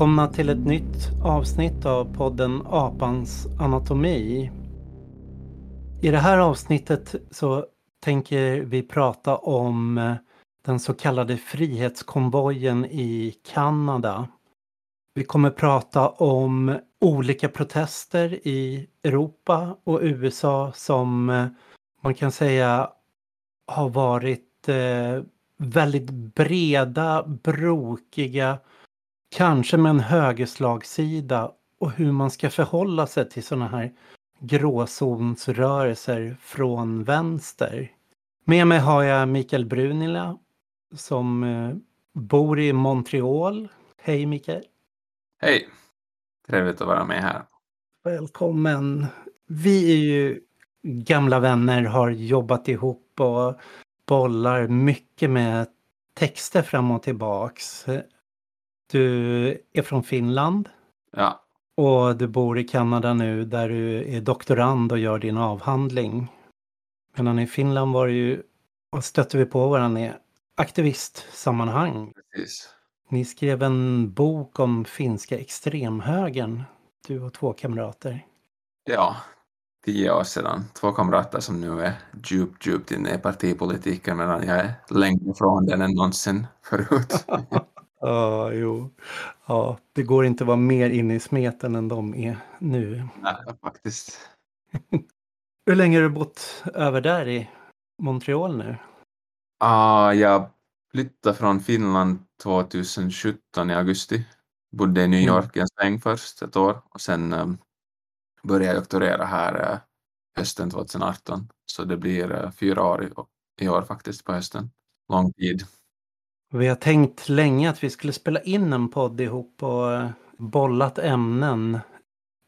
Välkomna till ett nytt avsnitt av podden Apans anatomi. I det här avsnittet så tänker vi prata om den så kallade frihetskonvojen i Kanada. Vi kommer prata om olika protester i Europa och USA som man kan säga har varit eh, väldigt breda, brokiga, kanske med en högerslagsida och hur man ska förhålla sig till sådana här gråzonsrörelser från vänster. Med mig har jag Mikael Brunila som eh, bor i Montreal. Hej Mikael! Hej! Trevligt att vara med här. Välkommen! Vi är ju gamla vänner, har jobbat ihop och bollar mycket med texter fram och tillbaks. Du är från Finland. Ja. Och du bor i Kanada nu där du är doktorand och gör din avhandling. Medan i Finland var det ju, och stötte vi på varandra i aktivistsammanhang. Precis. Ni skrev en bok om finska extremhögern, du och två kamrater. Ja, tio år sedan. Två kamrater som nu är djupt, djupt inne i partipolitiken medan jag är längre ifrån den än någonsin förut. Ja, jo. Ja, det går inte att vara mer inne i smeten än de är nu. Nej, faktiskt. Hur länge har du bott över där i Montreal nu? Ah, jag flyttade från Finland 2017 i augusti. Bodde i New Mm. York en sväng först, ett år, och sen um, började jag doktorera här uh, hösten 2018. Så det blir uh, fyra år i, i år faktiskt på hösten. Lång tid. Vi har tänkt länge att vi skulle spela in en podd ihop och eh, bollat ämnen.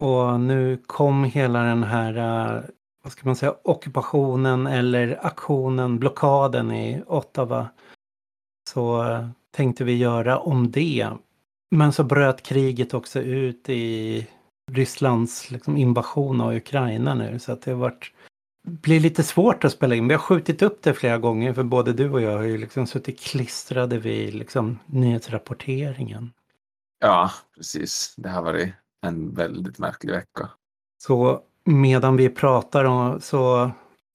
Och nu kom hela den här, eh, vad ska man säga, ockupationen eller aktionen, blockaden i Ottawa. Så eh, tänkte vi göra om det. Men så bröt kriget också ut i Rysslands liksom, invasion av Ukraina nu. Så att det har varit blir lite svårt att spela in. Vi har skjutit upp det flera gånger för både du och jag har ju liksom suttit klistrade vid liksom nyhetsrapporteringen. Ja, precis. Det har varit en väldigt märklig vecka. Så medan vi pratar om, så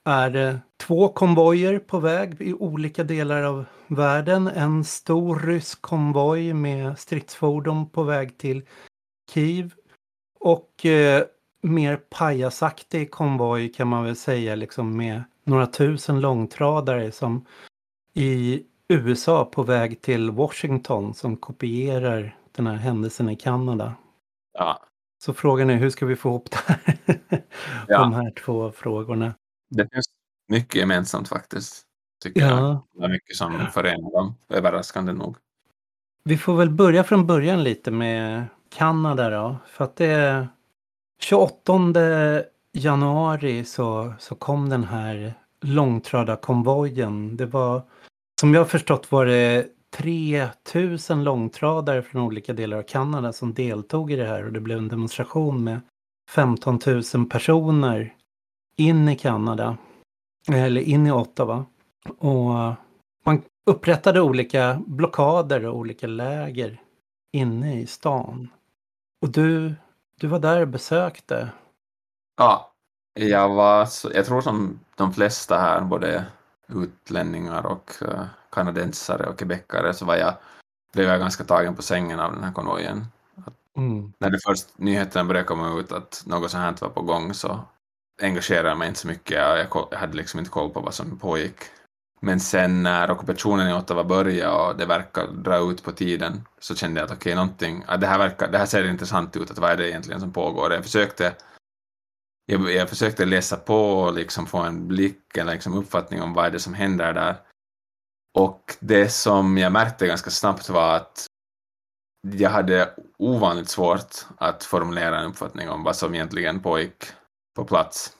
är det två konvojer på väg i olika delar av världen. En stor rysk konvoj med stridsfordon på väg till Kiev. Och eh, mer pajasaktig konvoj kan man väl säga, liksom med några tusen långtradare som i USA på väg till Washington som kopierar den här händelsen i Kanada. Ja, Så frågan är hur ska vi få ihop det här? Ja. De här två frågorna. det finns mycket gemensamt faktiskt. Tycker jag. Ja, Det är mycket som förenar dem, överraskande nog. vi får väl börja från början lite med Kanada då. För att det 28 januari så, så kom den här långtradarkonvojen. Det var, som jag förstått var det 3000 långtradare från olika delar av Kanada som deltog i det här och det blev en demonstration med 15 000 personer in i Kanada. Eller in i Ottawa. Och man upprättade olika blockader och olika läger inne i stan. Och du, du var där och besökte. Ja, jag var, jag tror som de flesta här, både utlänningar och uh, kanadensare och quebecare, så var jag, blev jag ganska tagen på sängen av den här konvojen. Mm. När det först nyheterna började komma ut att något sånt här var på gång så engagerade jag mig inte så mycket. Jag hade liksom inte koll på vad som pågick. Men sen när ockupationen i Ottawa började och det verkar dra ut på tiden så kände jag att okej, någonting, det, här verkar, det här ser intressant ut, att vad är det egentligen som pågår? Jag försökte, jag, jag försökte läsa på och liksom få en blick eller liksom uppfattning om vad är det som händer där. Och det som jag märkte ganska snabbt var att jag hade ovanligt svårt att formulera en uppfattning om vad som egentligen pågick på plats,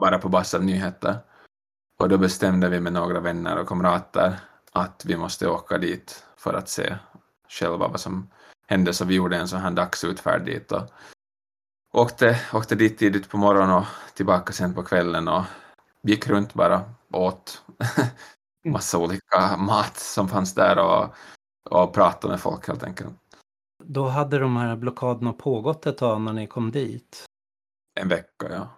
bara på basis av nyheter. Och då bestämde vi med några vänner och kamrater att vi måste åka dit för att se själva vad som hände, så vi gjorde en sån här dagsutfärd dit och åkte, åkte dit tidigt på morgonen och tillbaka sen på kvällen och gick runt bara och åt massa olika mat som fanns där och, och pratade med folk helt enkelt. Då hade de här blockaderna pågått ett tag när ni kom dit. En vecka, ja.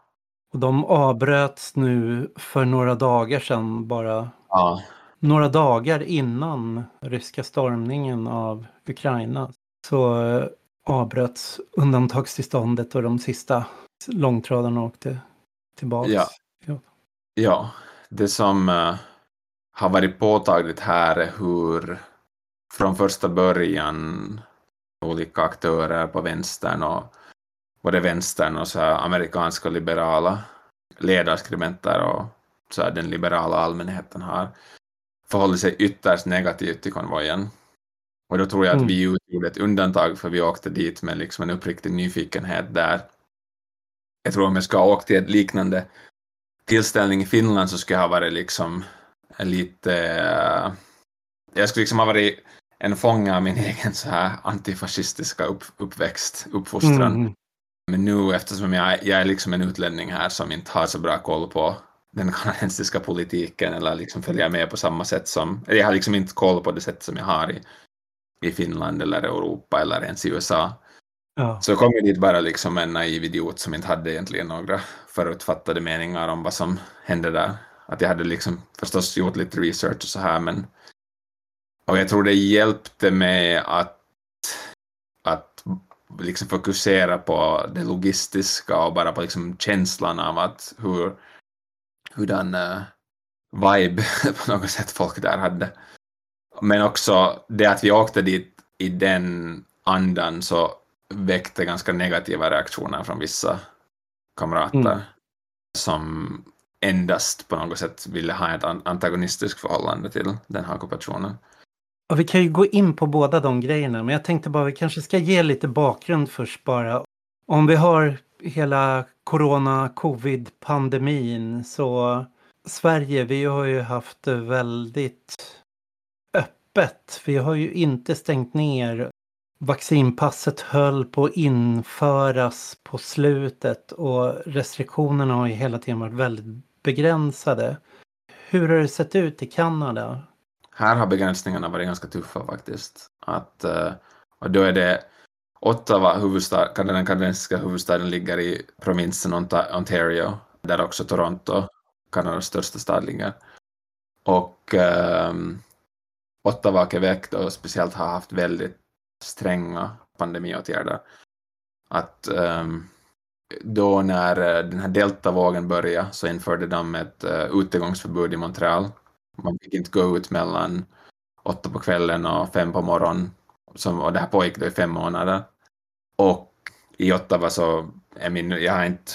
De avbröts nu för några dagar sedan bara. Ja, Några dagar innan ryska stormningen av Ukraina så eh, avbröts undantagstillståndet och de sista långtradarna åkte tillbaks. Ja. ja. Det som eh, har varit påtagligt här är hur från första början olika aktörer på vänstern och både vänstern och så amerikanska liberala ledarskribenter och så här den liberala allmänheten har förhållit sig ytterst negativt till konvojen. Och då tror jag att Mm. vi utgjorde ett undantag för vi åkte dit med liksom en uppriktig nyfikenhet där. Jag tror om jag ska åkt till ett liknande tillställning i Finland så skulle jag ha varit liksom lite... jag skulle liksom ha varit en fånge av min egen så här antifascistiska upp, uppväxt, uppfostran. Mm. Men nu eftersom jag, jag är liksom en utlänning här som inte har så bra koll på den kanadensiska politiken eller liksom följer med på samma sätt som, eller jag har liksom inte koll på det sätt som jag har i, i Finland eller Europa eller ens i USA. Ja. Så kom ju dit bara liksom en naiv idiot som inte hade egentligen några förutfattade meningar om vad som hände där. Att jag hade liksom förstås gjort lite research och så här men och jag tror det hjälpte mig att liksom fokusera på det logistiska och bara på liksom känslan av att hur hurdan uh, vibe på något sätt folk där hade. Men också det att vi åkte dit i den andan så väckte ganska negativa reaktioner från vissa kamrater Mm. som endast på något sätt ville ha ett an- antagonistiskt förhållande till den här ockupationen. Och vi kan ju gå in på båda de grejerna, men jag tänkte bara vi kanske ska ge lite bakgrund först bara. Om vi har hela corona, covid, pandemin så Sverige, vi har ju haft det väldigt öppet. Vi har ju inte stängt ner. Vaccinpasset höll på att införas på slutet och restriktionerna har ju hela tiden varit väldigt begränsade. Hur har det sett ut i Kanada? Här har begränsningarna varit ganska tuffa faktiskt. Att, eh, och då är det Ottawa, huvudstad, den kanadensiska huvudstaden, ligger i provinsen Ontario, där också Toronto, Kanadas största stad, ligger. Och um, Ottawa och Quebec då speciellt har haft väldigt stränga pandemiåtgärder. Att um, då när eh, den här deltavågen började så införde de ett uh, utegångsförbud i Montreal. Man fick inte gå ut mellan åtta på kvällen och fem på morgonen. Som, och det här pågick då i fem månader. Och i Ottawa så är min, jag har inte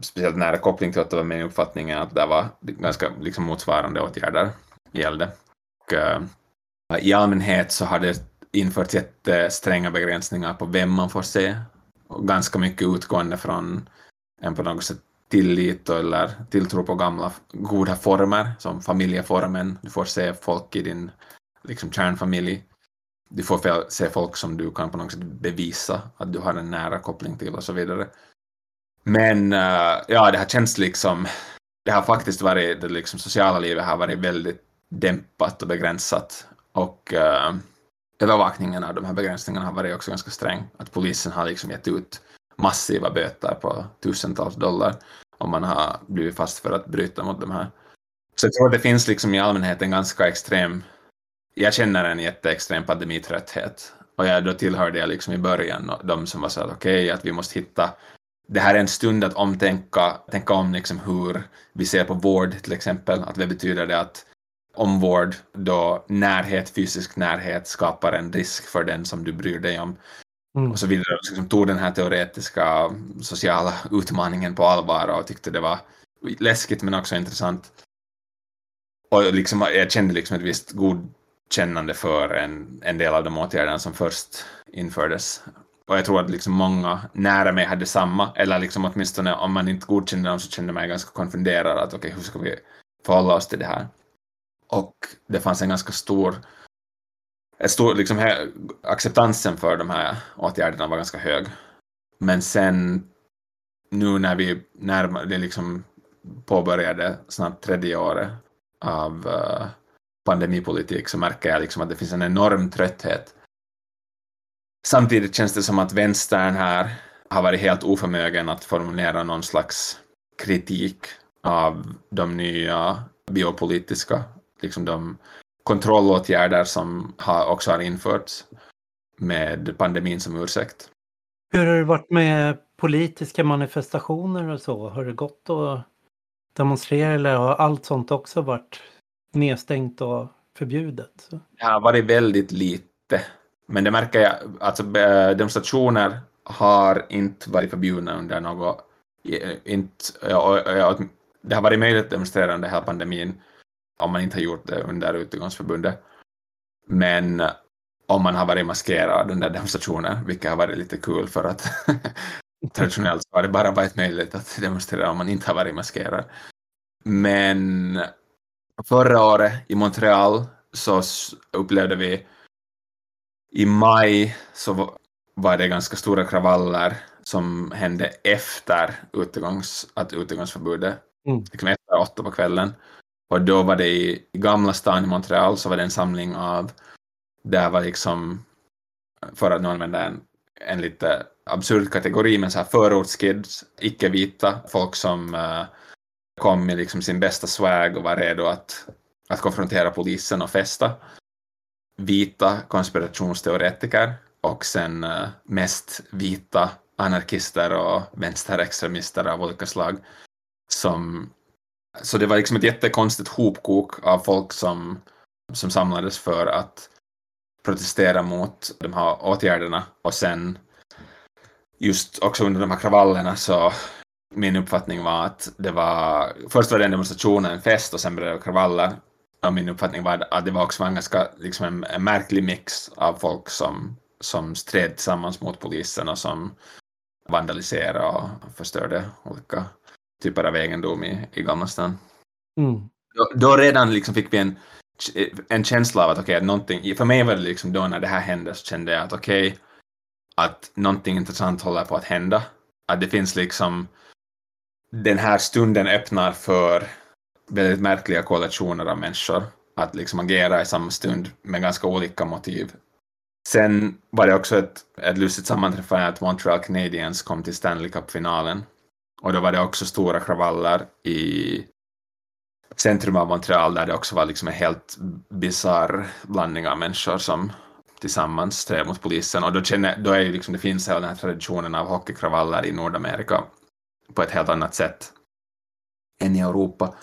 speciellt nära koppling till Ottawa, men min uppfattning är att det var ganska liksom motsvarande åtgärder gällde. Och, uh, I allmänhet så har det införts jättestränga begränsningar på vem man får se och ganska mycket utgående från en på något sätt tillit eller tilltro på gamla goda former som familjeformen. Du får se folk i din liksom, kärnfamilj. Du får se folk som du kan på något sätt bevisa att du har en nära koppling till och så vidare. Men eh, ja, det har känts liksom, det har faktiskt varit, det liksom sociala livet har varit väldigt dämpat och begränsat och uh, övervakningen av de här begränsningarna har varit också ganska sträng. Att polisen har liksom gett ut massiva böter på tusentals dollar om man har blivit fast för att bryta mot de här. Så jag tror det finns liksom i allmänhet en ganska extrem, jag känner en jätteextrem pandemitrötthet. Och jag, då tillhörde jag liksom i början och de som var så att okej, okay, att vi måste hitta det här är en stund att omtänka, tänka om liksom hur vi ser på vård till exempel. Att vad betyder det att omvård då närhet, fysisk närhet skapar en risk för den som du bryr dig om Mm. och så vidare. Och liksom tog den här teoretiska sociala utmaningen på allvar och tyckte det var läskigt men också intressant. Och liksom, jag kände liksom ett visst godkännande för en, en del av de åtgärderna som först infördes. Och jag tror att liksom många nära mig hade samma, eller liksom åtminstone om man inte godkände dem så kände man ganska konfunderad att okej, okay, hur ska vi förhålla oss till det här? Och det fanns en ganska stor stor, liksom, acceptansen för de här åtgärderna var ganska hög. Men sen nu när vi närmade, liksom påbörjade snart tredje året av uh, pandemipolitik så märker jag liksom att det finns en enorm trötthet samtidigt känns det som att vänstern här har varit helt oförmögen att formulera någon slags kritik av de nya biopolitiska, liksom de kontrollåtgärder som har, också har införts med pandemin som ursäkt. Hur har det varit med politiska manifestationer och så? Har det gått att demonstrera eller har allt sånt också varit nedstängt och förbjudet? Det har varit väldigt lite. Men det märker jag, alltså demonstrationer har inte varit förbjudna under något, inte, det har varit möjligt att demonstrera under hela pandemin om man inte har gjort det under utegångsförbundet. Men om man har varit maskerad under demonstrationer, vilket har varit lite kul för att traditionellt har det bara varit möjligt att demonstrera om man inte har varit maskerad. Men förra året i Montreal så upplevde vi i maj så var det ganska stora kravaller som hände efter utegångs, att utegångsförbudet, mm. liksom efter åtta på kvällen. Och då var det i, Gamla stan i Montreal så var det en samling av, där var liksom, för att nu använda en, en lite absurd kategori, men så här förortskids, icke-vita, folk som uh, kom med liksom sin bästa swag och var redo att, att konfrontera polisen och festa. Vita konspirationsteoretiker och sen uh, mest vita anarkister och vänsterextremister av olika slag som så det var liksom ett jättekonstigt hopkok av folk som, som samlades för att protestera mot de här åtgärderna och sen just också under de här kravallerna så min uppfattning var att det var, först var det en demonstration, en fest och sen blev det kravaller. Och min uppfattning var att det var också en ganska liksom en, en märklig mix av folk som, som stred tillsammans mot polisen och som vandaliserade och förstörde olika typer av egendom i, i Gamla stan. Mm. Då, då, redan liksom fick vi en, en känsla av att okej, okay, någonting, för mig var det liksom då när det här hände så kände jag att okej, okay, att någonting intressant håller på att hända. Att det finns liksom, den här stunden öppnar för väldigt märkliga koalitioner av människor att liksom agera i samma stund med ganska olika motiv. Sen var det också ett, ett lustigt sammanträffande att Montreal Canadiens kom till Stanley Cup-finalen och då var det också stora kravaller i centrum av Montreal där det också var liksom en helt bizarr blandning av människor som tillsammans stred mot polisen. Och då, känner, då är ju liksom, det finns hela den här traditionen av hockeykravaller i Nordamerika på ett helt annat sätt än i Europa.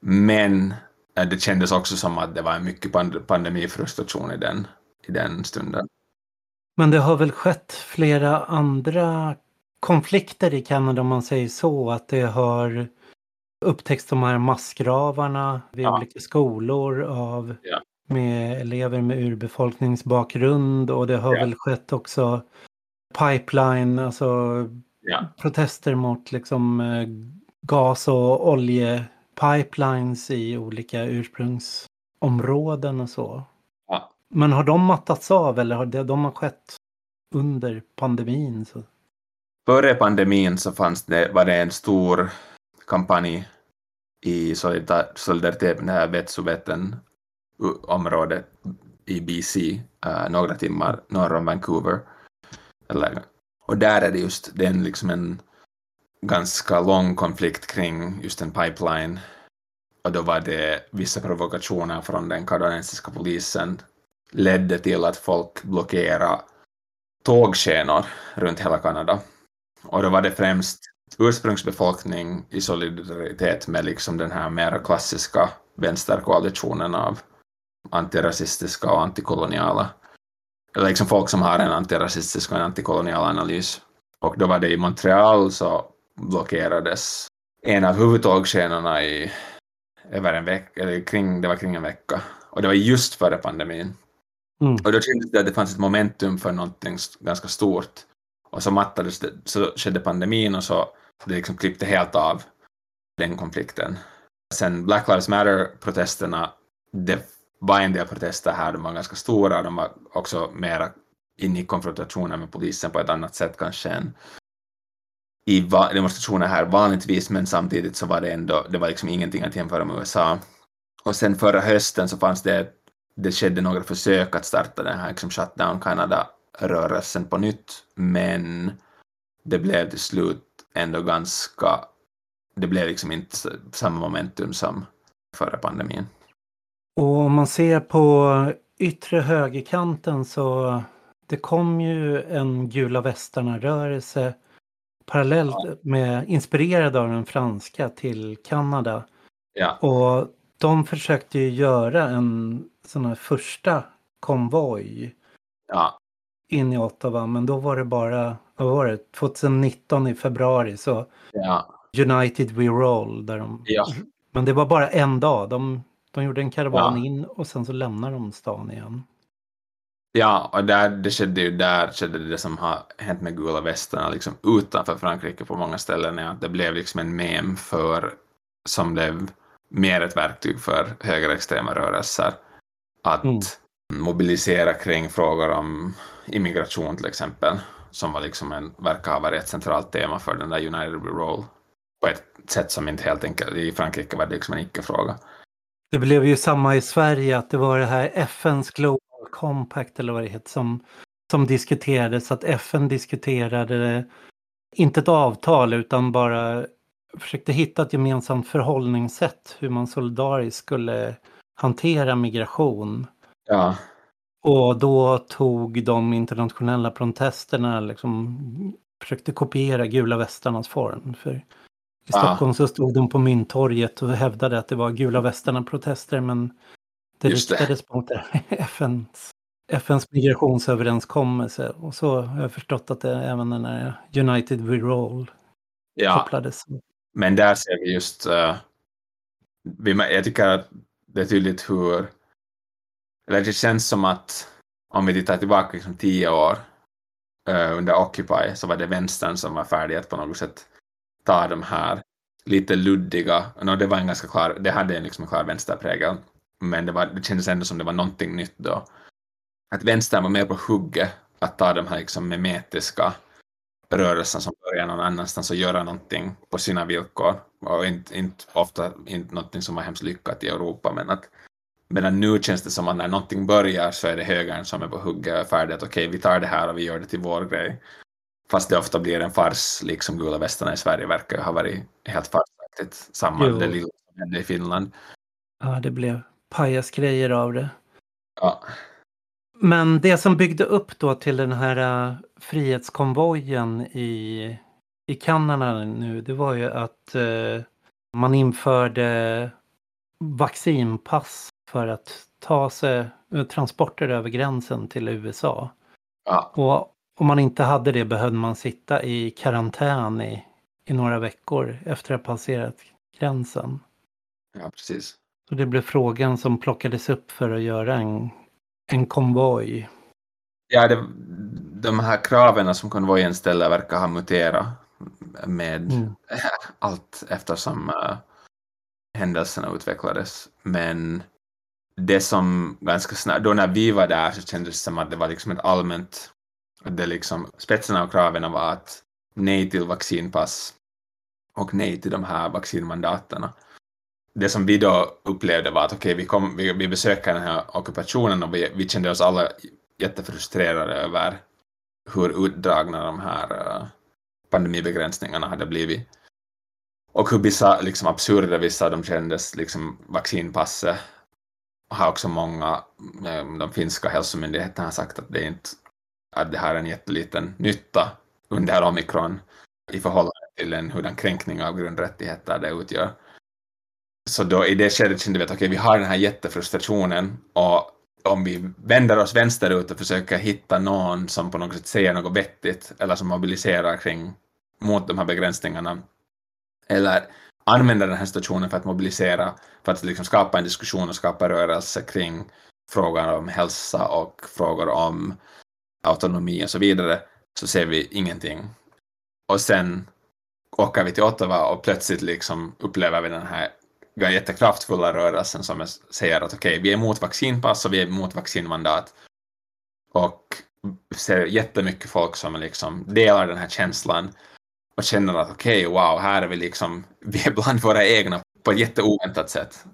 Men eh, det kändes också som att det var mycket pandemifrustration i den, i den stunden. Men det har väl skett flera andra konflikter i Kanada om man säger så, att det har upptäckts de här massgravarna vid ja. olika skolor av ja. med elever med urbefolkningsbakgrund och det har ja. väl skett också pipeline, alltså protester mot liksom eh, gas och oljepipelines i olika ursprungsområden och så. Men har de mattats av eller har det, de har skett under pandemin? Så? Före pandemin så fanns det, var det en stor kampanj i solidaritet med det här området i BC, uh, eh, några timmar norr om Vancouver. Eller, och där är det just det är liksom en ganska lång konflikt kring just en pipeline. Och då var det vissa provokationer från den kanadensiska polisen ledde till att folk blockerade tågskenor runt hela Kanada och då var det främst ursprungsbefolkning i solidaritet med liksom den här mera klassiska vänsterkoalitionen av antirasistiska och antikoloniala, eller liksom folk som har en antirasistisk och en antikolonial analys. Och då var det i Montreal så blockerades en av huvudtågskenorna i över en vecka, eller kring, det var kring en vecka. Och det var just före pandemin. Mm. Och då kändes det att det fanns ett momentum för någonting ganska stort. Och så mattades det, så skedde pandemin och så det liksom klippte helt av den konflikten. Sen Black Lives Matter-protesterna, det var en del protester här, de var ganska stora de var också mera inne i konfrontationer med polisen på ett annat sätt kanske än i demonstrationer här vanligtvis, men samtidigt så var det ändå, det var liksom ingenting att jämföra med USA. Och sen förra hösten så fanns det, det skedde några försök att starta den här liksom Shutdown Canada rörelsen på nytt, men det blev till slut ändå ganska, det blev liksom inte samma momentum som före pandemin. Och om man ser på yttre högerkanten så det kom ju en gula västarna-rörelse parallellt ja. med, inspirerad av den franska till Kanada. Ja. Och de försökte ju göra en sån här första konvoj ja. In i Ottawa, men då var det bara, vad var det, 2019 i februari så ja. United We Roll. Där de, ja. Men det var bara en dag. De, de gjorde en karavan in och sen så lämnar de stan igen. Ja, och där, det skedde ju där skedde det som har hänt med gula västarna liksom utanför Frankrike på många ställen, är att det blev liksom en mem för, som blev mer ett verktyg för högerextrema rörelser. Att mm. mobilisera kring frågor om immigration till exempel, som var liksom en, verkar ha varit ett centralt tema för den där United We Roll på ett sätt som inte helt enkelt, i Frankrike var det liksom en icke-fråga. Det blev ju samma i Sverige, att det var det här FNs Global Compact eller vad det heter som, som diskuterades, att FN diskuterade inte ett avtal utan bara försökte hitta ett gemensamt förhållningssätt hur man solidariskt skulle hantera migration. Ja. Och då tog de internationella protesterna, liksom, försökte kopiera gula västarnas form. För I Stockholm ja. så stod de på Mynttorget och hävdade att det var gula västarna protester men det Just riktades det. mot FNs, FNs migrationsöverenskommelse. Och så har jag förstått att det även den här United We Roll ja. kopplades. Men där ser vi just, uh, vi, jag tycker att det är tydligt hur, eller det känns som att om vi tittar tillbaka liksom tio år uh, under Occupy så var det vänstern som var färdig att på något sätt ta de här lite luddiga, no, det var en ganska klar, det hade en liksom klar vänsterprägel, men det, var, det kändes ändå som det var någonting nytt då. Att vänstern var mer på hugget att ta de här liksom memetiska rörelsen som börjar någon annanstans och göra någonting på sina villkor. Och inte, inte ofta inte någonting som var hemskt lyckat i Europa, men att medan nu känns det som att när någonting börjar så är det högern som är på hugget och är färdig att okej, okay, vi tar det här och vi gör det till vår grej. Fast det ofta blir en fars, liksom gula västarna i Sverige verkar ha varit helt farsaktigt. Samma jo. det lilla som hände i Finland. Ja, det blev pajasgrejer av det. Ja. Men det som byggde upp då till den här uh, frihetskonvojen i, i Kanada nu, det var ju att uh, man införde vaccinpass för att ta sig uh, transporter över gränsen till USA. Ja. Och om man inte hade det behövde man sitta i karantän i, i några veckor efter att ha passerat gränsen. Ja, precis. Så det blev frågan som plockades upp för att göra en en konvoj. Ja, det, de här kraven som konvojen ställer verkar ha muterat med mm. allt eftersom uh, händelserna utvecklades. Men det som ganska snabbt, då när vi var där så kändes det som att det var liksom ett allmänt, det liksom, spetsen av kraven var att nej till vaccinpass och nej till de här vaccinmandaterna det som vi då upplevde var att okej, okay, vi, vi, vi besöker den här ockupationen och vi, vi kände oss alla jättefrustrerade över hur utdragna de här eh, pandemibegränsningarna hade blivit. Och hur vissa, liksom absurda vissa de kändes, liksom vaccinpasset har också många, eh, de finska hälsomyndigheterna har sagt att det är inte, att det har en jätteliten nytta under omikron i förhållande till en hurdan kränkning av grundrättigheter det utgör. Så då i det skedet kände vi att okej, okay, vi har den här jättefrustrationen och om vi vänder oss vänsterut och försöker hitta någon som på något sätt säger något vettigt eller som mobiliserar kring mot de här begränsningarna eller använder den här situationen för att mobilisera, för att liksom skapa en diskussion och skapa rörelse kring frågan om hälsa och frågor om autonomi och så vidare, så ser vi ingenting. Och sen åker vi till Ottawa och plötsligt liksom upplever vi den här jättekraftfulla rörelsen som säger att okej, okay, vi är emot vaccinpass och vi är emot vaccinmandat. Och ser jättemycket folk som liksom delar den här känslan och känner att okej, okay, wow, här är vi liksom, vi är bland våra egna på ett jätteoväntat sätt.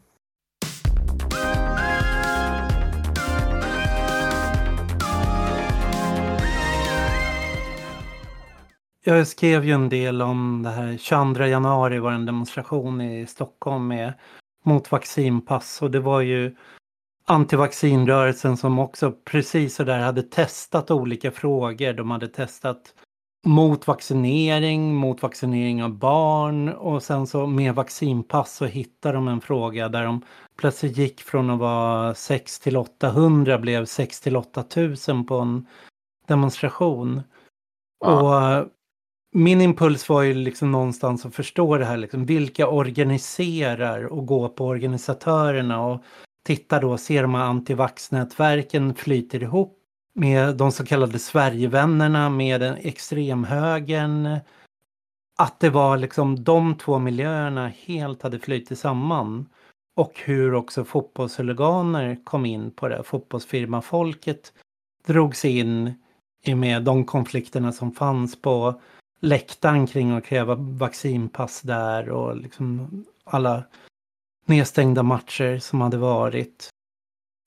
jag skrev ju en del om det här. 22 januari var en demonstration i Stockholm med, mot vaccinpass och det var ju antivaccinrörelsen som också precis så där hade testat olika frågor. De hade testat mot vaccinering, mot vaccinering av barn och sen så med vaccinpass så hittade de en fråga där de plötsligt gick från att vara 6 till 800 blev 6 till 8000 på en demonstration. Ja. Och min impuls var ju liksom någonstans att förstå det här, liksom, vilka organiserar och går på organisatörerna och titta då, ser de här antivaxnätverken flyter ihop med de så kallade Sverigevännerna, med extremhögern. Att det var liksom de två miljöerna helt hade flyttit samman. Och hur också fotbollshuliganer kom in på det. Fotbollsfirmafolket drogs in i med de konflikterna som fanns på läktaren kring att kräva vaccinpass där och liksom alla nedstängda matcher som hade varit.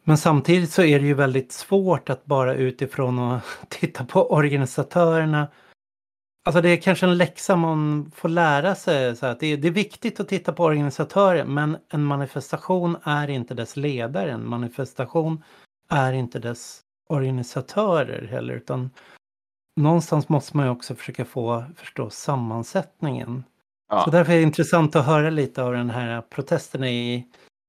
Men samtidigt så är det ju väldigt svårt att bara utifrån och titta på organisatörerna. Alltså det är kanske en läxa man får lära sig. Så att det, är, det är viktigt att titta på organisatörer men en manifestation är inte dess ledare. En manifestation är inte dess organisatörer heller. Utan någonstans måste man ju också försöka få förstå sammansättningen. Ja. Så därför är det intressant att höra lite av den här protesten i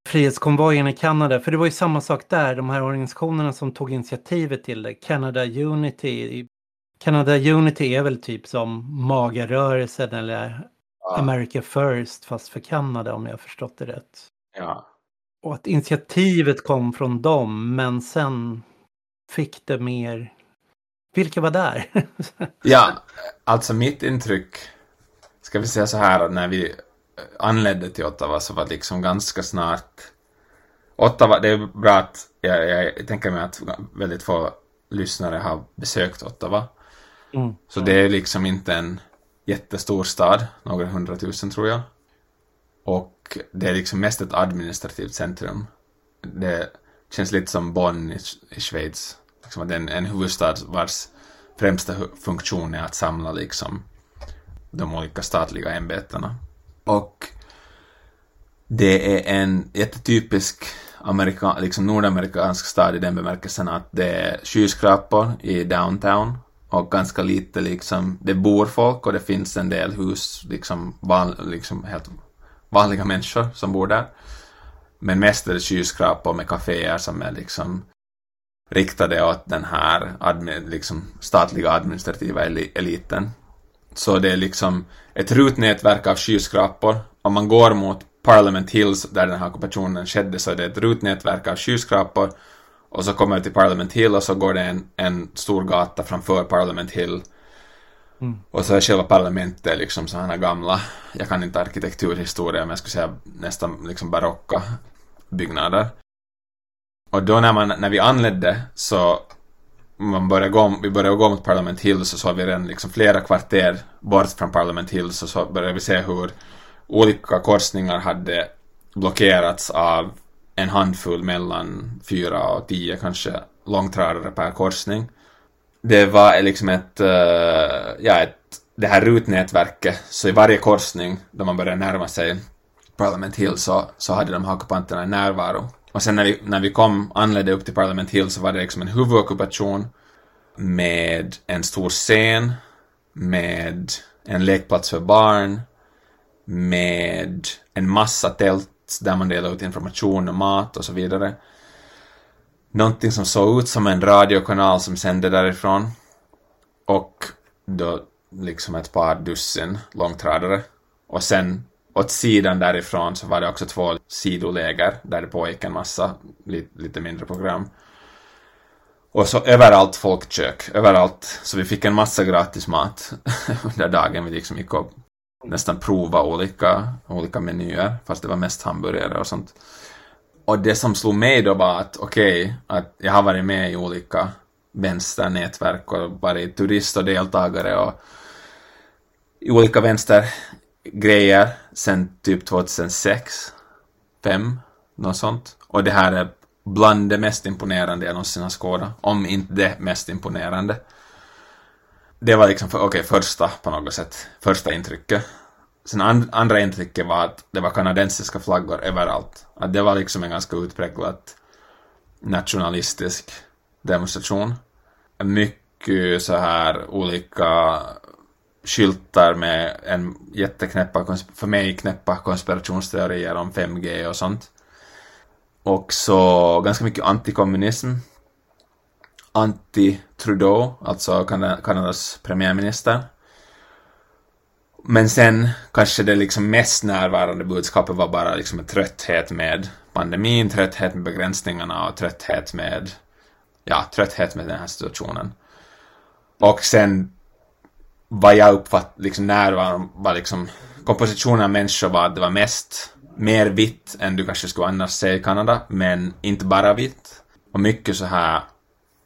Frihetskonvojen i Kanada. För det var ju samma sak där, de här organisationerna som tog initiativet till det. Canada Unity. Canada Unity är väl typ som magarörelsen eller ja. America First fast för Kanada om jag har förstått det rätt. Ja. Och att initiativet kom från dem men sen fick det mer... Vilka var där? ja, alltså mitt intryck, ska vi säga så här att när vi anlände till Ottawa så var liksom ganska snart Ottawa, det är bra att jag, jag tänker mig att väldigt få lyssnare har besökt Ottawa. Mm. Så det är liksom inte en jättestor stad, några hundratusen tror jag. Och det är liksom mest ett administrativt centrum. Det känns lite som Bonn i, i Schweiz. Liksom att det är en, en huvudstad vars främsta funktion är att samla liksom de olika statliga ämbetena. Och det är en jättetypisk amerika, liksom nordamerikansk stad i den bemärkelsen att det är skyskrapor i downtown och ganska lite liksom, det bor folk och det finns en del hus, liksom, van, liksom helt vanliga människor som bor där. Men mest är det skyskrapor med kaféer som är liksom riktade åt den här admin, liksom, statliga administrativa eliten. Så det är liksom ett rutnätverk av skyskrapor. Om man går mot Parliament Hills, där den här ockupationen skedde, så är det ett rutnätverk av skyskrapor. Och så kommer du till Parliament Hill och så går det en, en stor gata framför Parliament Hill. Mm. Och så är själva parlamentet liksom sådana gamla, jag kan inte arkitekturhistoria, men jag skulle säga nästan liksom barocka byggnader. Och då när, man, när vi anlände så man började gå, vi började gå mot Parliament Hill så såg vi redan liksom flera kvarter bort från Parliament Hills och så började vi se hur olika korsningar hade blockerats av en handfull mellan fyra och tio kanske långtradare per korsning. Det var liksom ett, eh, ja, ett, det här rutnätverket, så i varje korsning då man började närma sig Parliament Hill så, så hade de här ockupanterna en närvaro. Och sen när vi, när vi kom, anlände upp till Parliament Hill så var det liksom en huvudockupation med en stor scen, med en lekplats för barn, med en massa tält där man delade ut information och mat och så vidare. Någonting som såg ut som en radiokanal som sände därifrån. Och då liksom ett par dussin långtradare. Och sen åt sidan därifrån så var det också två sidoläger där det pågick en massa lite, lite mindre program. Och så överallt folkkök, överallt. Så vi fick en massa gratis mat under dagen. Vi liksom gick och nästan prova olika, olika menyer, fast det var mest hamburgare och sånt. Och det som slog mig då var att okej, okay, att jag har varit med i olika vänsternätverk och varit turist och deltagare och i olika vänster grejer sen typ 2006, 5, något sånt. Och det här är bland det mest imponerande jag någonsin har skådat, om inte det mest imponerande det var liksom, okej, okay, första på något sätt, första intrycket. Sen and, andra intrycket var att det var kanadensiska flaggor överallt. Att det var liksom en ganska utpräglat nationalistisk demonstration. Mycket så här olika skyltar med en jätteknäppa, för mig knäppa konspirationsteorier om 5G och sånt. Och så ganska mycket antikommunism. Anti-Trudeau, alltså Kanadas premiärminister. Men sen kanske det liksom mest närvarande budskapet var bara liksom en trötthet med pandemin, trötthet med begränsningarna och trötthet med, ja, trötthet med den här situationen. Och sen vad jag uppfattade, liksom närvaron var liksom, kompositionen av människor var att det var mest mer vitt än du kanske skulle annars se i Kanada, men inte bara vitt. Och mycket så här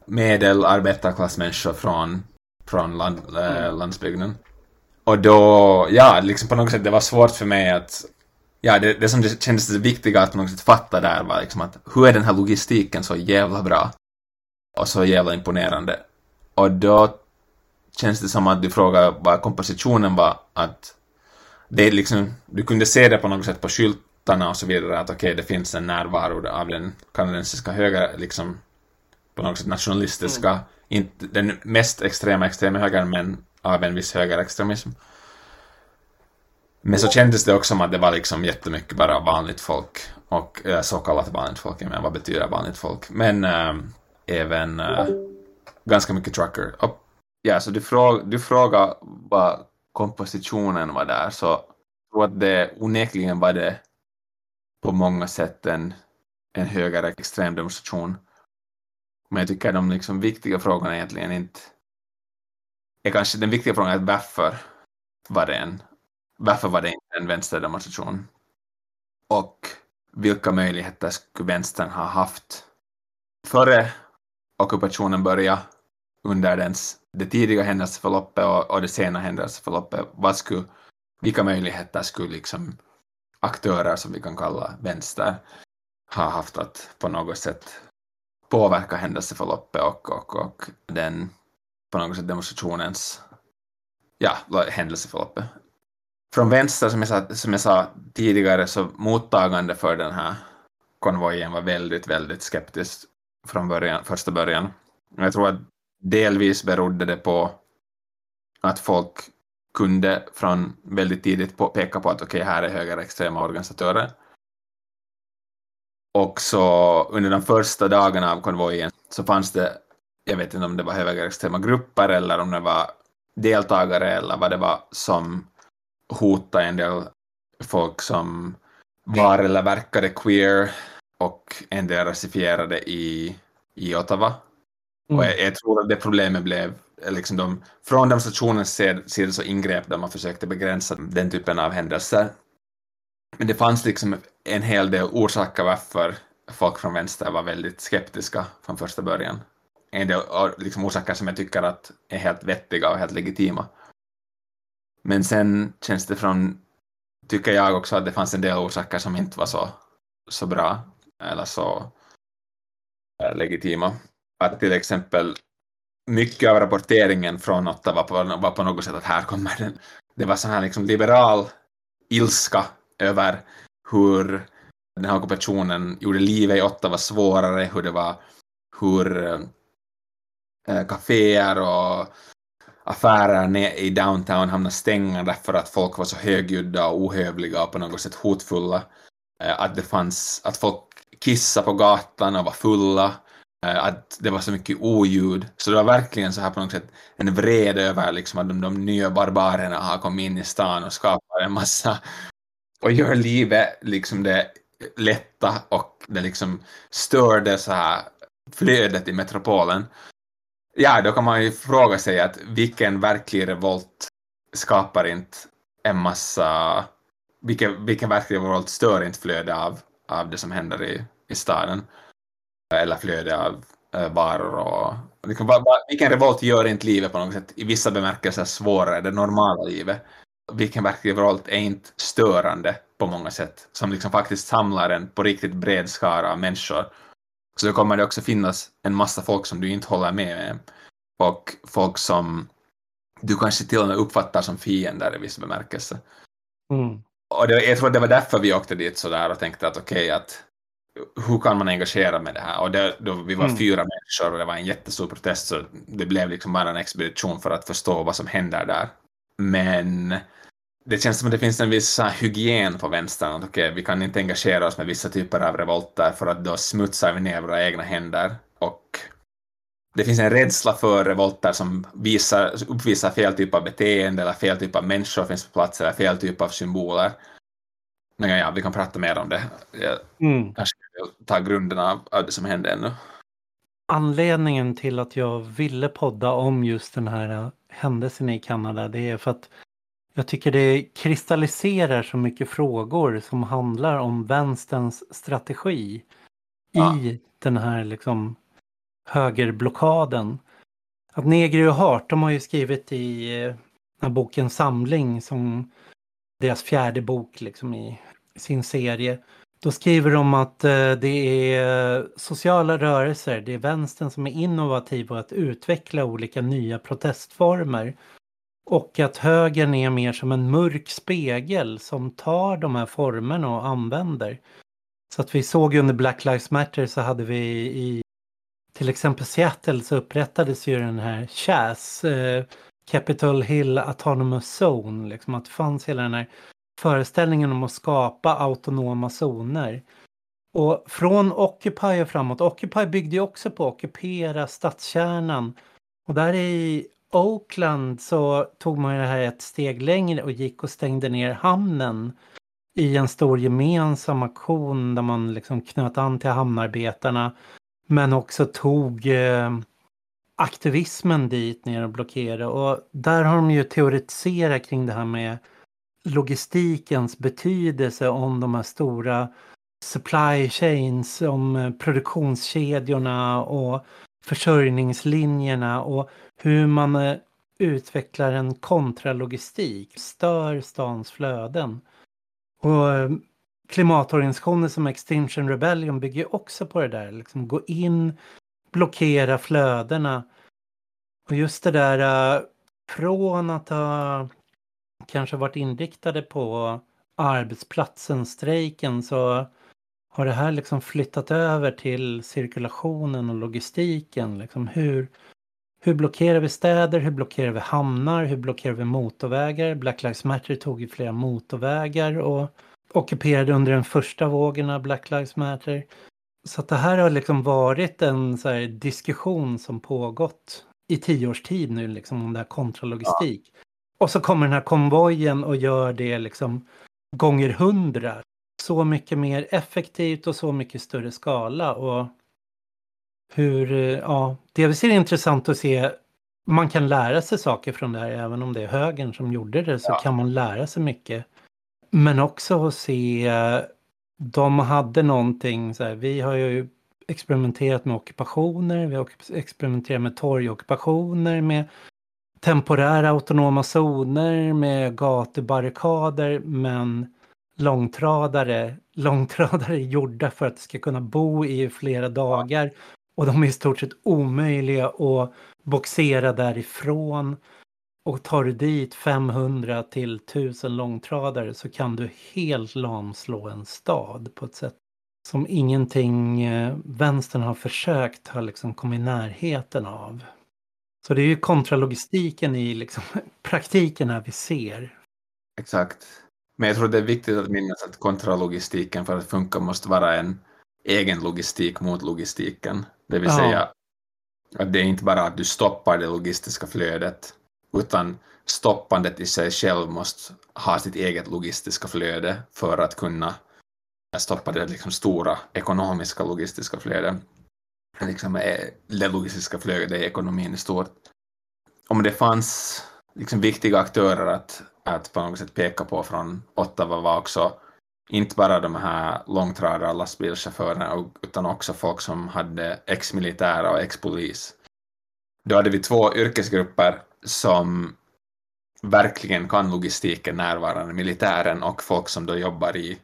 medelarbetarklassmänniskor från, från land, äh, landsbygden. Och då, ja, liksom på något sätt, det var svårt för mig att Ja, det, det som det kändes det viktiga att på något sätt fatta där var liksom att hur är den här logistiken så jävla bra? Och så jävla imponerande. Och då känns det som att du frågar vad kompositionen var, att det är liksom, du kunde se det på något sätt på skyltarna och så vidare, att okej, okay, det finns en närvaro av den kanadensiska höger, liksom på något sätt nationalistiska, mm. inte den mest extrema extrema högern, men av en viss högerextremism. Men så kändes det också som att det var liksom jättemycket bara vanligt folk och äh, så kallat vanligt folk, men vad betyder vanligt folk? Men äh, även äh, ganska mycket trucker. Och, ja, så du, fråg, du frågar vad kompositionen var där, så jag tror att det onekligen var det på många sätt en, en högerextrem demonstration. Men jag tycker de liksom viktiga frågorna egentligen inte är kanske den viktiga frågan är varför var det en varför var det inte en vänsterdemonstration? Och vilka möjligheter skulle vänstern ha haft före ockupationen började, under dens, det tidiga händelseförloppet och, och det sena händelseförloppet? Vad skulle, vilka möjligheter skulle liksom aktörer som vi kan kalla vänster ha haft att på något sätt påverka händelseförloppet och, och, och den på något sätt demonstrationens ja, händelseförloppet från vänster, som jag, sa, som jag sa tidigare, så mottagande för den här konvojen var väldigt, väldigt skeptiskt från början, första början. Jag tror att delvis berodde det på att folk kunde från väldigt tidigt på, peka på att okej, okay, här är högerextrema organisatörer. Och så under de första dagarna av konvojen så fanns det, jag vet inte om det var högerextrema grupper eller om det var deltagare eller vad det var som hotade en del folk som var eller verkade queer och en del rasifierade i, i Ottawa. Mm. Och jag, jag, tror att det problemet blev liksom de, från demonstrationens sida så ingrep de och försökte begränsa den typen av händelser. Men det fanns liksom en hel del orsaker varför folk från vänster var väldigt skeptiska från första början. En del liksom orsaker som jag tycker att är helt vettiga och helt legitima. Men sen känns det från, tycker jag också att det fanns en del orsaker som inte var så, så bra eller så äh, legitima. Att till exempel mycket av rapporteringen från Ottawa var, var på något sätt att här kommer den. Det var sån här liksom liberal ilska över hur den här ockupationen gjorde livet i Ottawa svårare, hur det var hur äh, kaféer och affärer i downtown hamnade stänga därför att folk var så högljudda och ohövliga och på något sätt hotfulla. Eh, att det fanns, att folk kissade på gatan och var fulla. Eh, att det var så mycket oljud. Så det var verkligen så här på något sätt en vrede över liksom att de, de nya barbarerna har kommit in i stan och skapat en massa och gör livet liksom det lätta och det liksom störde så här flödet i metropolen. Ja, då kan man ju fråga sig att vilken verklig revolt skapar inte en massa... Vilken, vilken verklig revolt stör inte flödet av, av det som händer i, i staden? Eller flödet av äh, varor och... Liksom, vilken revolt gör inte livet på något sätt i vissa bemärkelser svårare, det normala livet? Vilken verklig revolt är inte störande på många sätt, som liksom faktiskt samlar en på riktigt bred skara av människor så då kommer det också finnas en massa folk som du inte håller med med. Och folk som du kanske till och med uppfattar som fiender i viss bemärkelse. Mm. Och det, jag tror det var därför vi åkte dit sådär och tänkte att okej, okay, att hur kan man engagera med det här? Och det, då vi var mm. fyra människor och det var en jättestor protest så det blev liksom bara en expedition för att förstå vad som händer där. Men det känns som att det finns en viss hygien på vänstern. Att okay, vi kan inte engagera oss med vissa typer av revolter för att då smutsar vi ner våra egna händer. Och det finns en rädsla för revolter som visar, uppvisar fel typ av beteende eller fel typ av människor finns på plats eller fel typ av symboler. Men ja, vi kan prata mer om det. Jag mm. kanske vill ta grunderna av det som hände ännu. Anledningen till att jag ville podda om just den här händelsen i Kanada det är för att jag tycker det kristalliserar så mycket frågor som handlar om vänsterns strategi ja. i den här liksom högerblockaden. Att Negri och Hart, de har ju skrivit i eh, den här boken Samling som deras fjärde bok liksom i sin serie. Då skriver de att eh, det är sociala rörelser, det är vänstern som är innovativ och att utveckla olika nya protestformer. Och att högern är mer som en mörk spegel som tar de här formerna och använder. Så att vi såg under Black Lives Matter så hade vi i till exempel Seattle så upprättades ju den här CHAS, eh, Capitol Hill Autonomous Zone, liksom att det fanns hela den här föreställningen om att skapa autonoma zoner. Och från Occupy och framåt, Occupy byggde ju också på att ockupera stadskärnan. Och där i Oakland så tog man det här ett steg längre och gick och stängde ner hamnen i en stor gemensam aktion där man liksom knöt an till hamnarbetarna men också tog eh, aktivismen dit ner och blockerade och där har de ju teoretiserat kring det här med logistikens betydelse om de här stora supply chains, om eh, produktionskedjorna och försörjningslinjerna och hur man eh, utvecklar en kontralogistik, stör stans flöden. Och eh, klimatorganisationer som Extinction Rebellion bygger också på det där, liksom gå in, blockera flödena. Och just det där från att ha kanske varit inriktade på arbetsplatsen, strejken, så har det här liksom flyttat över till cirkulationen och logistiken. Liksom hur, hur blockerar vi städer? Hur blockerar vi hamnar? Hur blockerar vi motorvägar? Black Lives Matter tog ju flera motorvägar och ockuperade under den första vågen av Black Lives Matter. Så att det här har liksom varit en så diskussion som pågått i tio års tid nu liksom om det här kontralogistik. Ja. Och så kommer den här konvojen och gör det liksom gånger hundra. Så mycket mer effektivt och så mycket större skala. Och hur, ja, det är intressant att se. Man kan lära sig saker från det här, även om det är högern som gjorde det, så ja. kan man lära sig mycket. Men också att se, de hade någonting, så här, vi har ju experimenterat med ockupationer, vi har experimenterat med torgockupationer, med temporära autonoma zoner med gatubarrikader men långtradare, långtradare är gjorda för att det ska kunna bo i flera dagar och de är i stort sett omöjliga att boxera därifrån. Och tar du dit 500 till 1000 långtradare så kan du helt lamslå en stad på ett sätt som ingenting eh, vänstern har försökt ha liksom kommit i närheten av. Så det är ju kontralogistiken i liksom, praktiken här vi ser. Exakt. Men jag tror det är viktigt att minnas att kontralogistiken för att funka måste vara en egen logistik mot logistiken. Det vill ja. säga att det är inte bara att du stoppar det logistiska flödet utan stoppandet i sig själv måste ha sitt eget logistiska flöde för att kunna stoppa det liksom stora ekonomiska logistiska flödet liksom, det logistiska flödet i ekonomin i stort. Om det fanns liksom, viktiga aktörer att, att på något sätt peka på från Ottawa var också inte bara de här långtradare lastbilschaufförerna utan också folk som hade ex-militära och ex-polis. Då hade vi två yrkesgrupper som verkligen kan logistiken närvarande, militären och folk som då jobbar i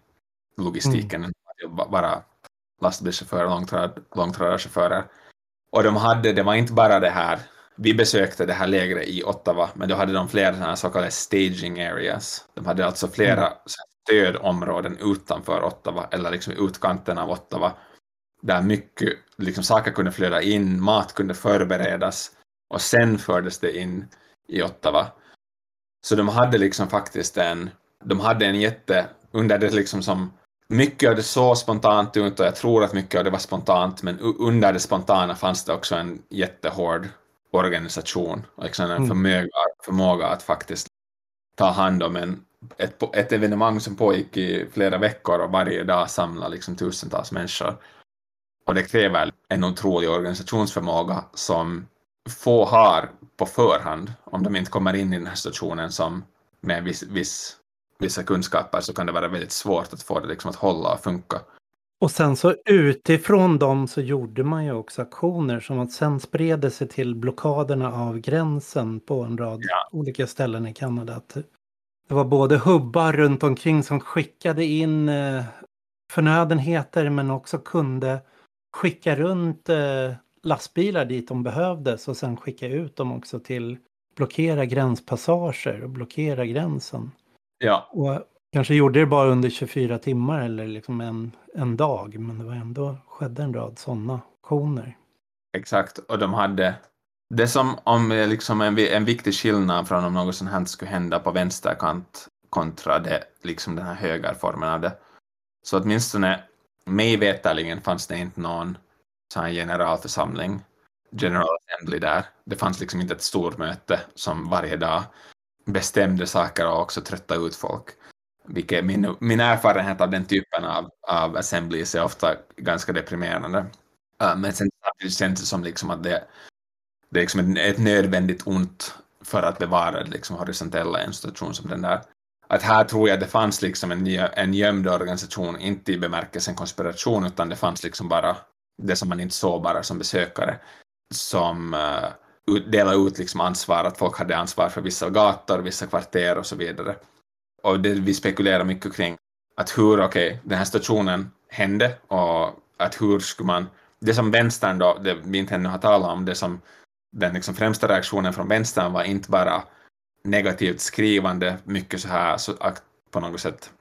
logistiken, mm. bara lastbilschaufförer, långtrad, långtradarchaufförer. Och de hade, det var inte bara det här vi besökte det här lägret i Ottawa, men då hade de flera sådana så kallade staging areas. De hade alltså flera mm. stödområden utanför Ottawa, eller liksom utkanten av Ottawa, där mycket liksom, saker kunde flöda in, mat kunde förberedas och sen fördes det in i Ottawa. Så de hade liksom faktiskt en, de hade en jätte, under det liksom som, mycket av det såg spontant ut och jag tror att mycket av det var spontant, men under det spontana fanns det också en jättehård organisation och liksom en mm. förmåga, förmåga att faktiskt ta hand om en, ett, ett evenemang som pågick i flera veckor och varje dag samla liksom tusentals människor. Och det kräver en otrolig organisationsförmåga som få har på förhand. Om de inte kommer in i den här situationen som med viss, viss, vissa kunskaper så kan det vara väldigt svårt att få det liksom att hålla och funka. Och sen så utifrån dem så gjorde man ju också aktioner som att sen spred det sig till blockaderna av gränsen på en rad ja. olika ställen i Kanada. Det var både hubbar runt omkring som skickade in eh, förnödenheter men också kunde skicka runt eh, lastbilar dit de behövdes och sen skicka ut dem också till blockera gränspassager och blockera gränsen. Ja. Och kanske gjorde det bara under 24 timmar eller liksom en, en dag, men det var ändå skedde en rad sådana aktioner. Exakt, och de hade det som om liksom en, en viktig skillnad från om något sånt här skulle hända på vänsterkant kontra det, liksom den här högerformen av det. Så åtminstone mig veterligen fanns det inte någon sån generalförsamling, General Assembly där. Det fanns liksom inte ett stort möte som varje dag bestämde saker och också trötta ut folk. Vilket min, min erfarenhet av den typen av, av assemblies är ofta ganska deprimerande. Uh, men sen samtidigt känns det som liksom att det, det är liksom ett, ett nödvändigt ont för att bevara liksom horisontella institution som den där. Att här tror jag det fanns liksom en, en gömd organisation, inte i bemärkelsen konspiration, utan det fanns liksom bara det som man inte såg bara som besökare, som uh, dela ut liksom ansvar, att folk hade ansvar för vissa gator, vissa kvarter och så vidare. Och det vi spekulerar mycket kring, att hur, okej, okay, den här stationen hände och att hur skulle man, det som vänstern då, det vi inte ännu har talat om, det som den liksom främsta reaktionen från vänstern var inte bara negativt skrivande, mycket så här så på något sätt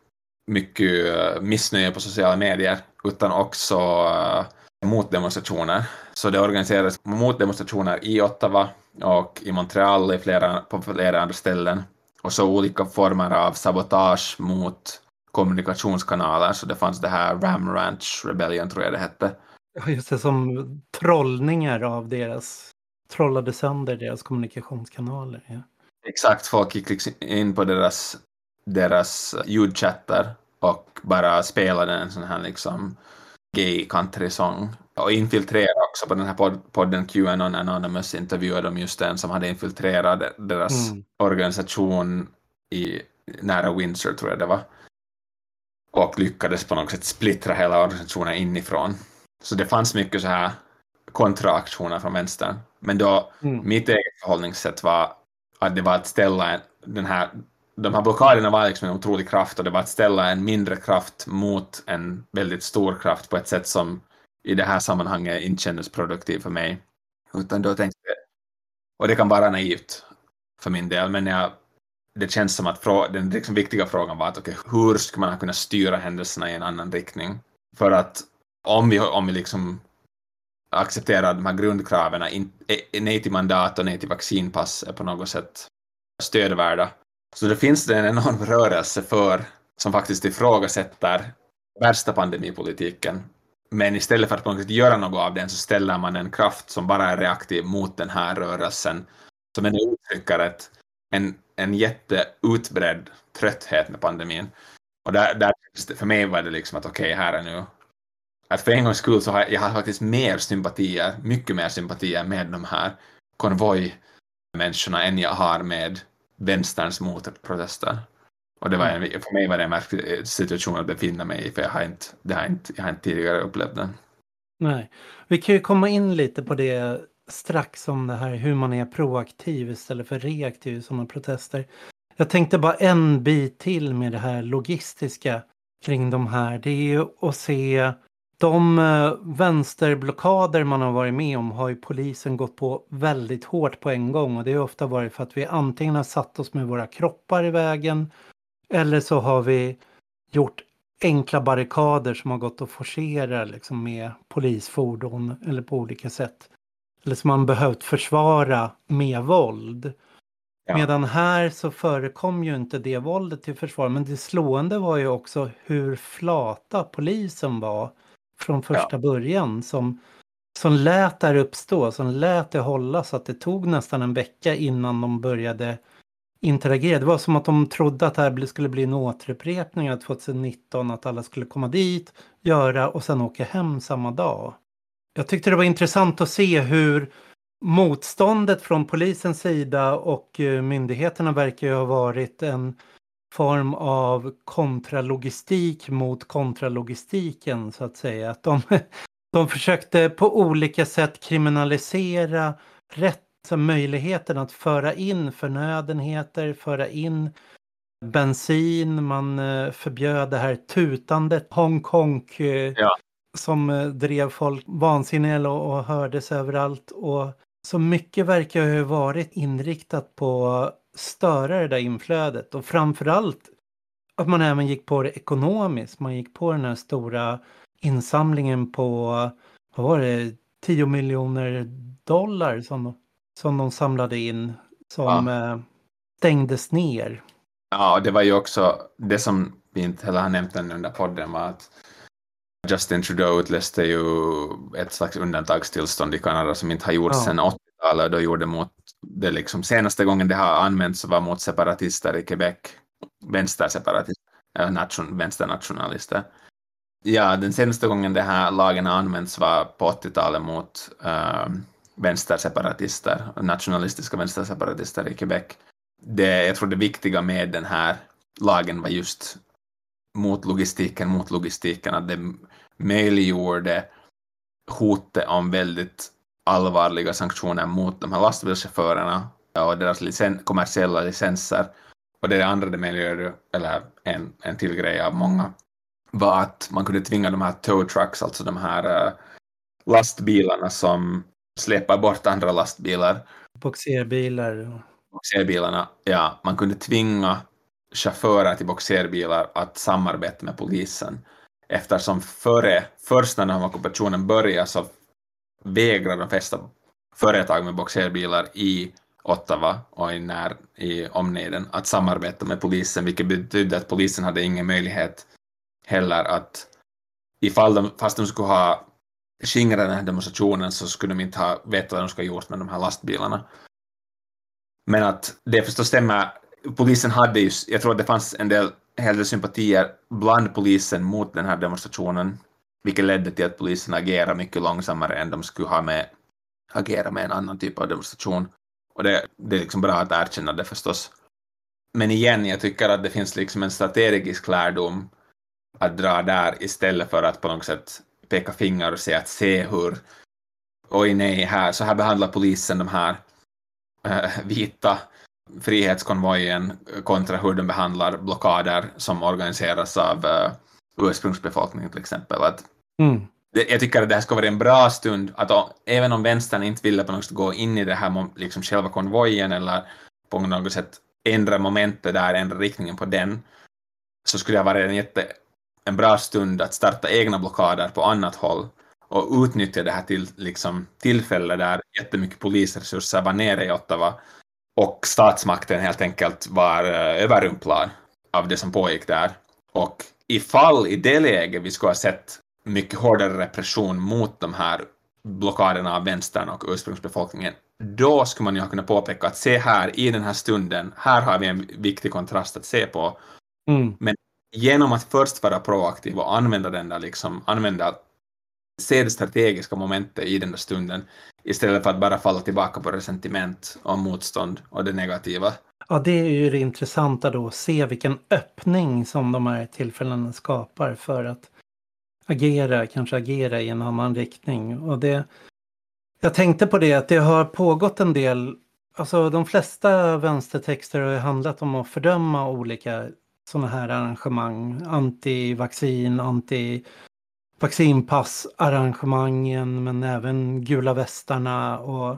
mycket eh, missnöje på sociala medier, utan också uh, motdemonstrationer. Så det organiserades motdemonstrationer i Ottawa och i Montreal i flera, på flera andra ställen. Och så olika former av sabotage mot kommunikationskanaler. Så det fanns det här Ram Ranch Rebellion tror jag det hette. Ja, just det, som trollningar av deras, trollade sönder deras kommunikationskanaler. Ja. Exakt, folk gick liksom in på deras, deras ljudchattar och bara spelade en sån här liksom gay country-sång. Och infiltrerade också på den här pod podden QAnon Anonymous intervjuade de just en som hade infiltrerat deras mm. organisation i nära Windsor tror jag det var. Och lyckades på något sätt splittra hela organisationen inifrån. Så det fanns mycket så här kontraaktioner från vänstern. Men då, mm. mitt eget förhållningssätt var att det var att ställa den här de här blockaderna var liksom en otrolig kraft och det var att ställa en mindre kraft mot en väldigt stor kraft på ett sätt som i det här sammanhanget inte kändes produktivt för mig. Utan då tänkte jag, och det kan vara naivt för min del, men jag, det känns som att den liksom viktiga frågan var att okay, hur ska man kunna styra händelserna i en annan riktning? För att om vi, om vi liksom accepterar de här grundkraven, eh, nej till mandat och nej till vaccinpass är på något sätt stödvärda, så det finns det en enorm rörelse för som faktiskt ifrågasätter värsta pandemipolitiken. Men istället för att på något sätt göra något av den så ställer man en kraft som bara är reaktiv mot den här rörelsen. Som ändå uttrycker ett, en, en jätteutbredd trötthet med pandemin. Och där, där, för mig var det liksom att okej, okay, här är nu... Att för en gångs skull så har jag har faktiskt mer sympatier, mycket mer sympatier med de här konvojmänniskorna än jag har med vänsterns motprotester. Och det var en, för mig var det en märklig situation att befinna mig i, för jag har inte, det har inte, jag har inte tidigare upplevt den. Nej, vi kan ju komma in lite på det strax om det här hur man är proaktiv istället för reaktiv i sådana protester. Jag tänkte bara en bit till med det här logistiska kring de här. Det är ju att se de eh, vänsterblockader man har varit med om har ju polisen gått på väldigt hårt på en gång och det har ofta varit för att vi antingen har satt oss med våra kroppar i vägen eller så har vi gjort enkla barrikader som har gått att forcera liksom med polisfordon eller på olika sätt. Eller som man behövt försvara med våld. Ja. Medan här så förekom ju inte det våldet till försvar. Men det slående var ju också hur flata polisen var från första ja. början. Som, som lät där uppstå, som lät det hålla så att det tog nästan en vecka innan de började interagera. Det var som att de trodde att det här skulle bli en återupprepning av 2019, att alla skulle komma dit, göra och sen åka hem samma dag. Jag tyckte det var intressant att se hur motståndet från polisens sida och eh, myndigheterna verkar ju ha varit en form av kontralogistik mot kontralogistiken så att säga. Att de, de försökte på olika sätt kriminalisera rätt, möjligheten att föra in förnödenheter, föra in bensin, man eh, förbjöd det här tutandet, Hongkong eh, ja. som drev folk vansinniga och hördes överallt. Och så mycket verkar ha varit inriktat på störa det där inflödet och framförallt att man även gick på det ekonomiskt. Man gick på den här stora insamlingen på, vad var det, 10 miljoner dollar som, som de samlade in som ja. Eh, stängdes ner. Ja, det var ju också det som vi inte heller har nämnt ännu under podden var att Justin Trudeau utlöste ju ett slags undantagstillstånd i Kanada som inte har gjorts ja. sedan 80-talet och då gjorde mot det liksom senaste gången det har använts var mot separatister i Quebec, vänsterseparatister, äh, nation, vänsternationalister. Ja, den senaste gången den här lagen har använts var på 80-talet mot äh, vänsterseparatister, nationalistiska vänsterseparatister i Quebec. Det, jag tror det viktiga med den här lagen var just mot logistiken, mot logistiken, att det möjliggjorde hotet om väldigt allvarliga sanktioner mot de här lastbilschaufförerna och deras licen kommersiella licenser. Och det andra det möjliggjorde, eller en, en till grej av många, var att man kunde tvinga de här tow trucks, alltså de här uh, lastbilarna som släpar bort andra lastbilar. Boxerbilar. Boxerbilarna, ja. Man kunde tvinga chaufförer till boxerbilar att samarbeta med polisen. Eftersom före, först när den här ockupationen började så vägrade de flesta företag med boxerbilar i Ottawa och i, när, i omnejden att samarbeta med polisen, vilket betydde att polisen hade ingen möjlighet heller att ifall de, fast de skulle ha skingrat den här demonstrationen så skulle de inte ha vetat vad de skulle ha gjort med de här lastbilarna. Men att det förstås stämmer polisen hade ju, jag tror att det fanns en del hellre sympatier bland polisen mot den här demonstrationen, vilket ledde till att polisen agerade mycket långsammare än de skulle ha med agera med en annan typ av demonstration. Och det, det är liksom bra att erkänna det förstås. Men igen, jag tycker att det finns liksom en strategisk lärdom att dra där istället för att på något sätt peka finger och säga att se hur oj nej, här, så här behandlar polisen de här äh, vita frihetskonvojen kontra hur de behandlar blockader som organiseras av äh, ursprungsbefolkningen till exempel. Att mm. jag tycker att det här ska vara en bra stund, att om, även om vänstern inte ville på något sätt gå in i det här liksom själva konvojen eller på något sätt ändra momentet där, ändra riktningen på den, så skulle det vara en, jätte, en bra stund att starta egna blockader på annat håll och utnyttja det här till liksom, tillfället där jättemycket polisresurser var nere i Ottawa och statsmakten helt enkelt var eh, överrumplad av det som pågick där. Och ifall i det läget vi skulle ha sett mycket hårdare repression mot de här blockaderna av vänstern och ursprungsbefolkningen, då skulle man ju ha kunnat påpeka att se här i den här stunden, här har vi en viktig kontrast att se på. Mm. Men genom att först vara proaktiv och använda den där liksom, använda se det strategiska momentet i den där stunden istället för att bara falla tillbaka på resentiment och motstånd och det negativa. Ja, det är ju det intressanta då, att se vilken öppning som de här tillfällena skapar för att agera, kanske agera i en annan riktning. Och det, jag tänkte på det att det har pågått en del, alltså de flesta vänstertexter har handlat om att fördöma olika sådana här arrangemang, anti-vaccin, anti vaccinpassarrangemangen men även gula västarna och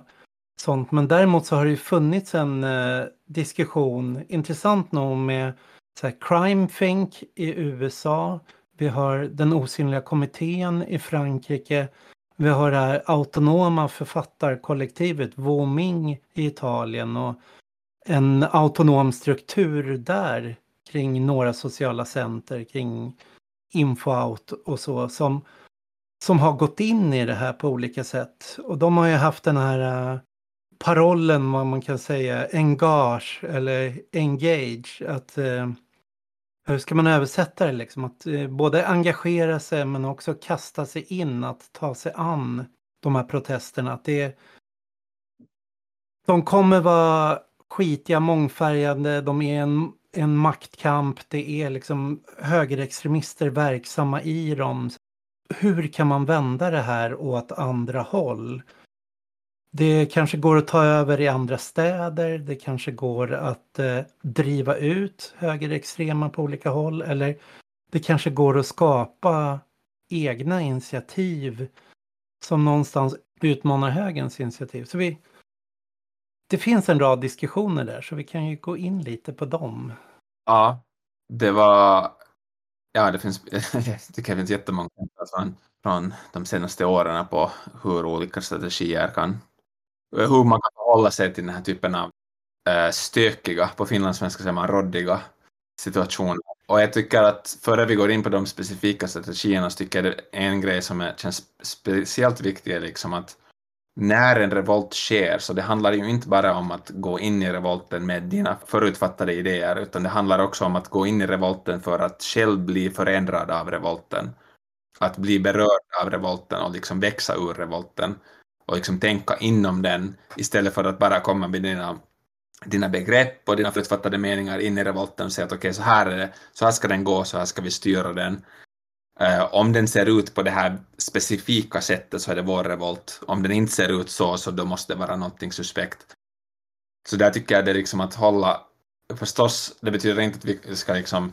sånt. Men däremot så har det ju funnits en eh, diskussion, intressant nog med så här, Crime Think i USA. Vi har den osynliga kommittén i Frankrike. Vi har det här autonoma författarkollektivet Voming i Italien och en autonom struktur där kring några sociala center, kring InfoOut och så som, som har gått in i det här på olika sätt. Och de har ju haft den här uh, parollen, vad man kan säga, engage eller engage. Att, uh, hur ska man översätta det liksom? Att eh, både engagera sig men också kasta sig in, att ta sig an de här protesterna. Att det, de kommer vara skitiga, mångfärgade, de är en, en maktkamp, det är liksom högerextremister verksamma i dem. Hur kan man vända det här åt andra håll? Det kanske går att ta över i andra städer, det kanske går att eh, driva ut högerextrema på olika håll eller det kanske går att skapa egna initiativ som någonstans utmanar högerns initiativ. Så vi, det finns en rad diskussioner där så vi kan ju gå in lite på dem. Ja, det var... Ja, det finns, det finns jättemånga från, från de senaste åren på hur olika strategier kan... Hur man kan hålla sig till den här typen av äh, stökiga, på finlandssvenska säger man roddiga situationer. Och jag tycker att före vi går in på de specifika strategierna så tycker jag det är en grej som är, känns speciellt viktig är liksom att när en revolt sker, så det handlar ju inte bara om att gå in i revolten med dina förutfattade idéer, utan det handlar också om att gå in i revolten för att själv bli förändrad av revolten. Att bli berörd av revolten och liksom växa ur revolten och liksom tänka inom den istället för att bara komma med dina, dina begrepp och dina förutfattade meningar in i revolten och säga att okej, okay, så här är det, så här ska den gå, så här ska vi styra den. Uh, om den ser ut på det här specifika sättet så är det vår revolt. Om den inte ser ut så, så då måste det vara någonting suspekt. Så där tycker jag det är liksom att hålla... Förstås, det betyder inte att vi ska liksom...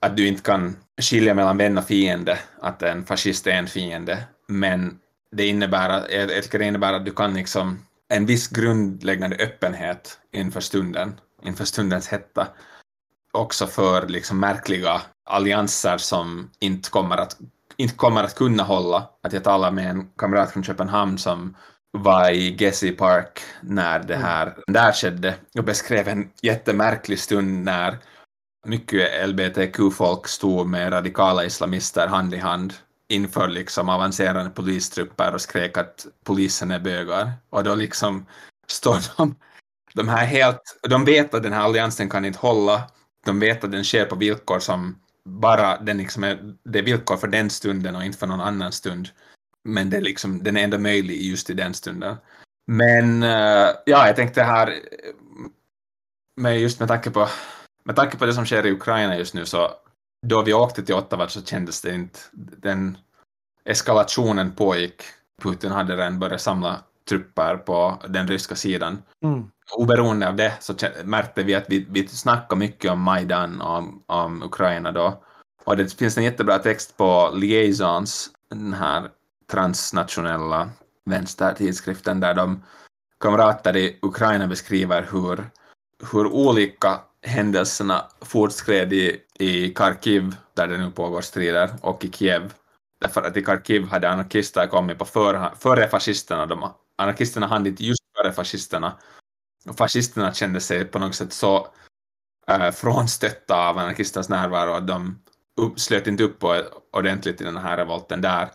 Att du inte kan skilja mellan vän och fiende, att en fascist är en fiende. Men det innebär, jag tycker det innebär att du kan liksom en viss grundläggande öppenhet inför stunden, inför stundens hetta också för liksom märkliga allianser som inte kommer att, inte kommer att kunna hålla. Att jag talade med en kamrat från Köpenhamn som var i Gezi Park när det mm. här mm. där skedde och beskrev en jättemärklig stund när mycket LBTQ-folk stod med radikala islamister hand i hand inför liksom avancerade polistrupper och skrek att polisen är bögar. Och då liksom står de, de här helt, de vet att den här alliansen kan inte hålla de vet att den sker på villkor som bara den liksom är, det är villkor för den stunden och inte för någon annan stund. Men det är liksom, den är ändå möjlig just i den stunden. Men eh, ja, jag tänkte här, eh, med just med tanke på med tanke på det som sker i Ukraina just nu så då vi åkte till Ottawa så kändes det inte, den eskalationen pågick. Putin hade redan börjat samla trupper på den ryska sidan. Mm oberoende av det så märkte vi att vi, vi snackade mycket om Majdan och om, om Ukraina då. Och det finns en jättebra text på Liaisons, den här transnationella vänstertidskriften, där de kamrater i Ukraina beskriver hur, hur olika händelserna fortskred i, i Kharkiv, där det nu pågår strider, och i Kiev. Därför att i Kharkiv hade anarkister kommit på för, före fascisterna. De, anarkisterna hann inte just före fascisterna fascisterna kände sig på något sätt så äh, frånstötta av anarkisternas närvaro att de upp, slöt inte upp ordentligt i den här revolten där.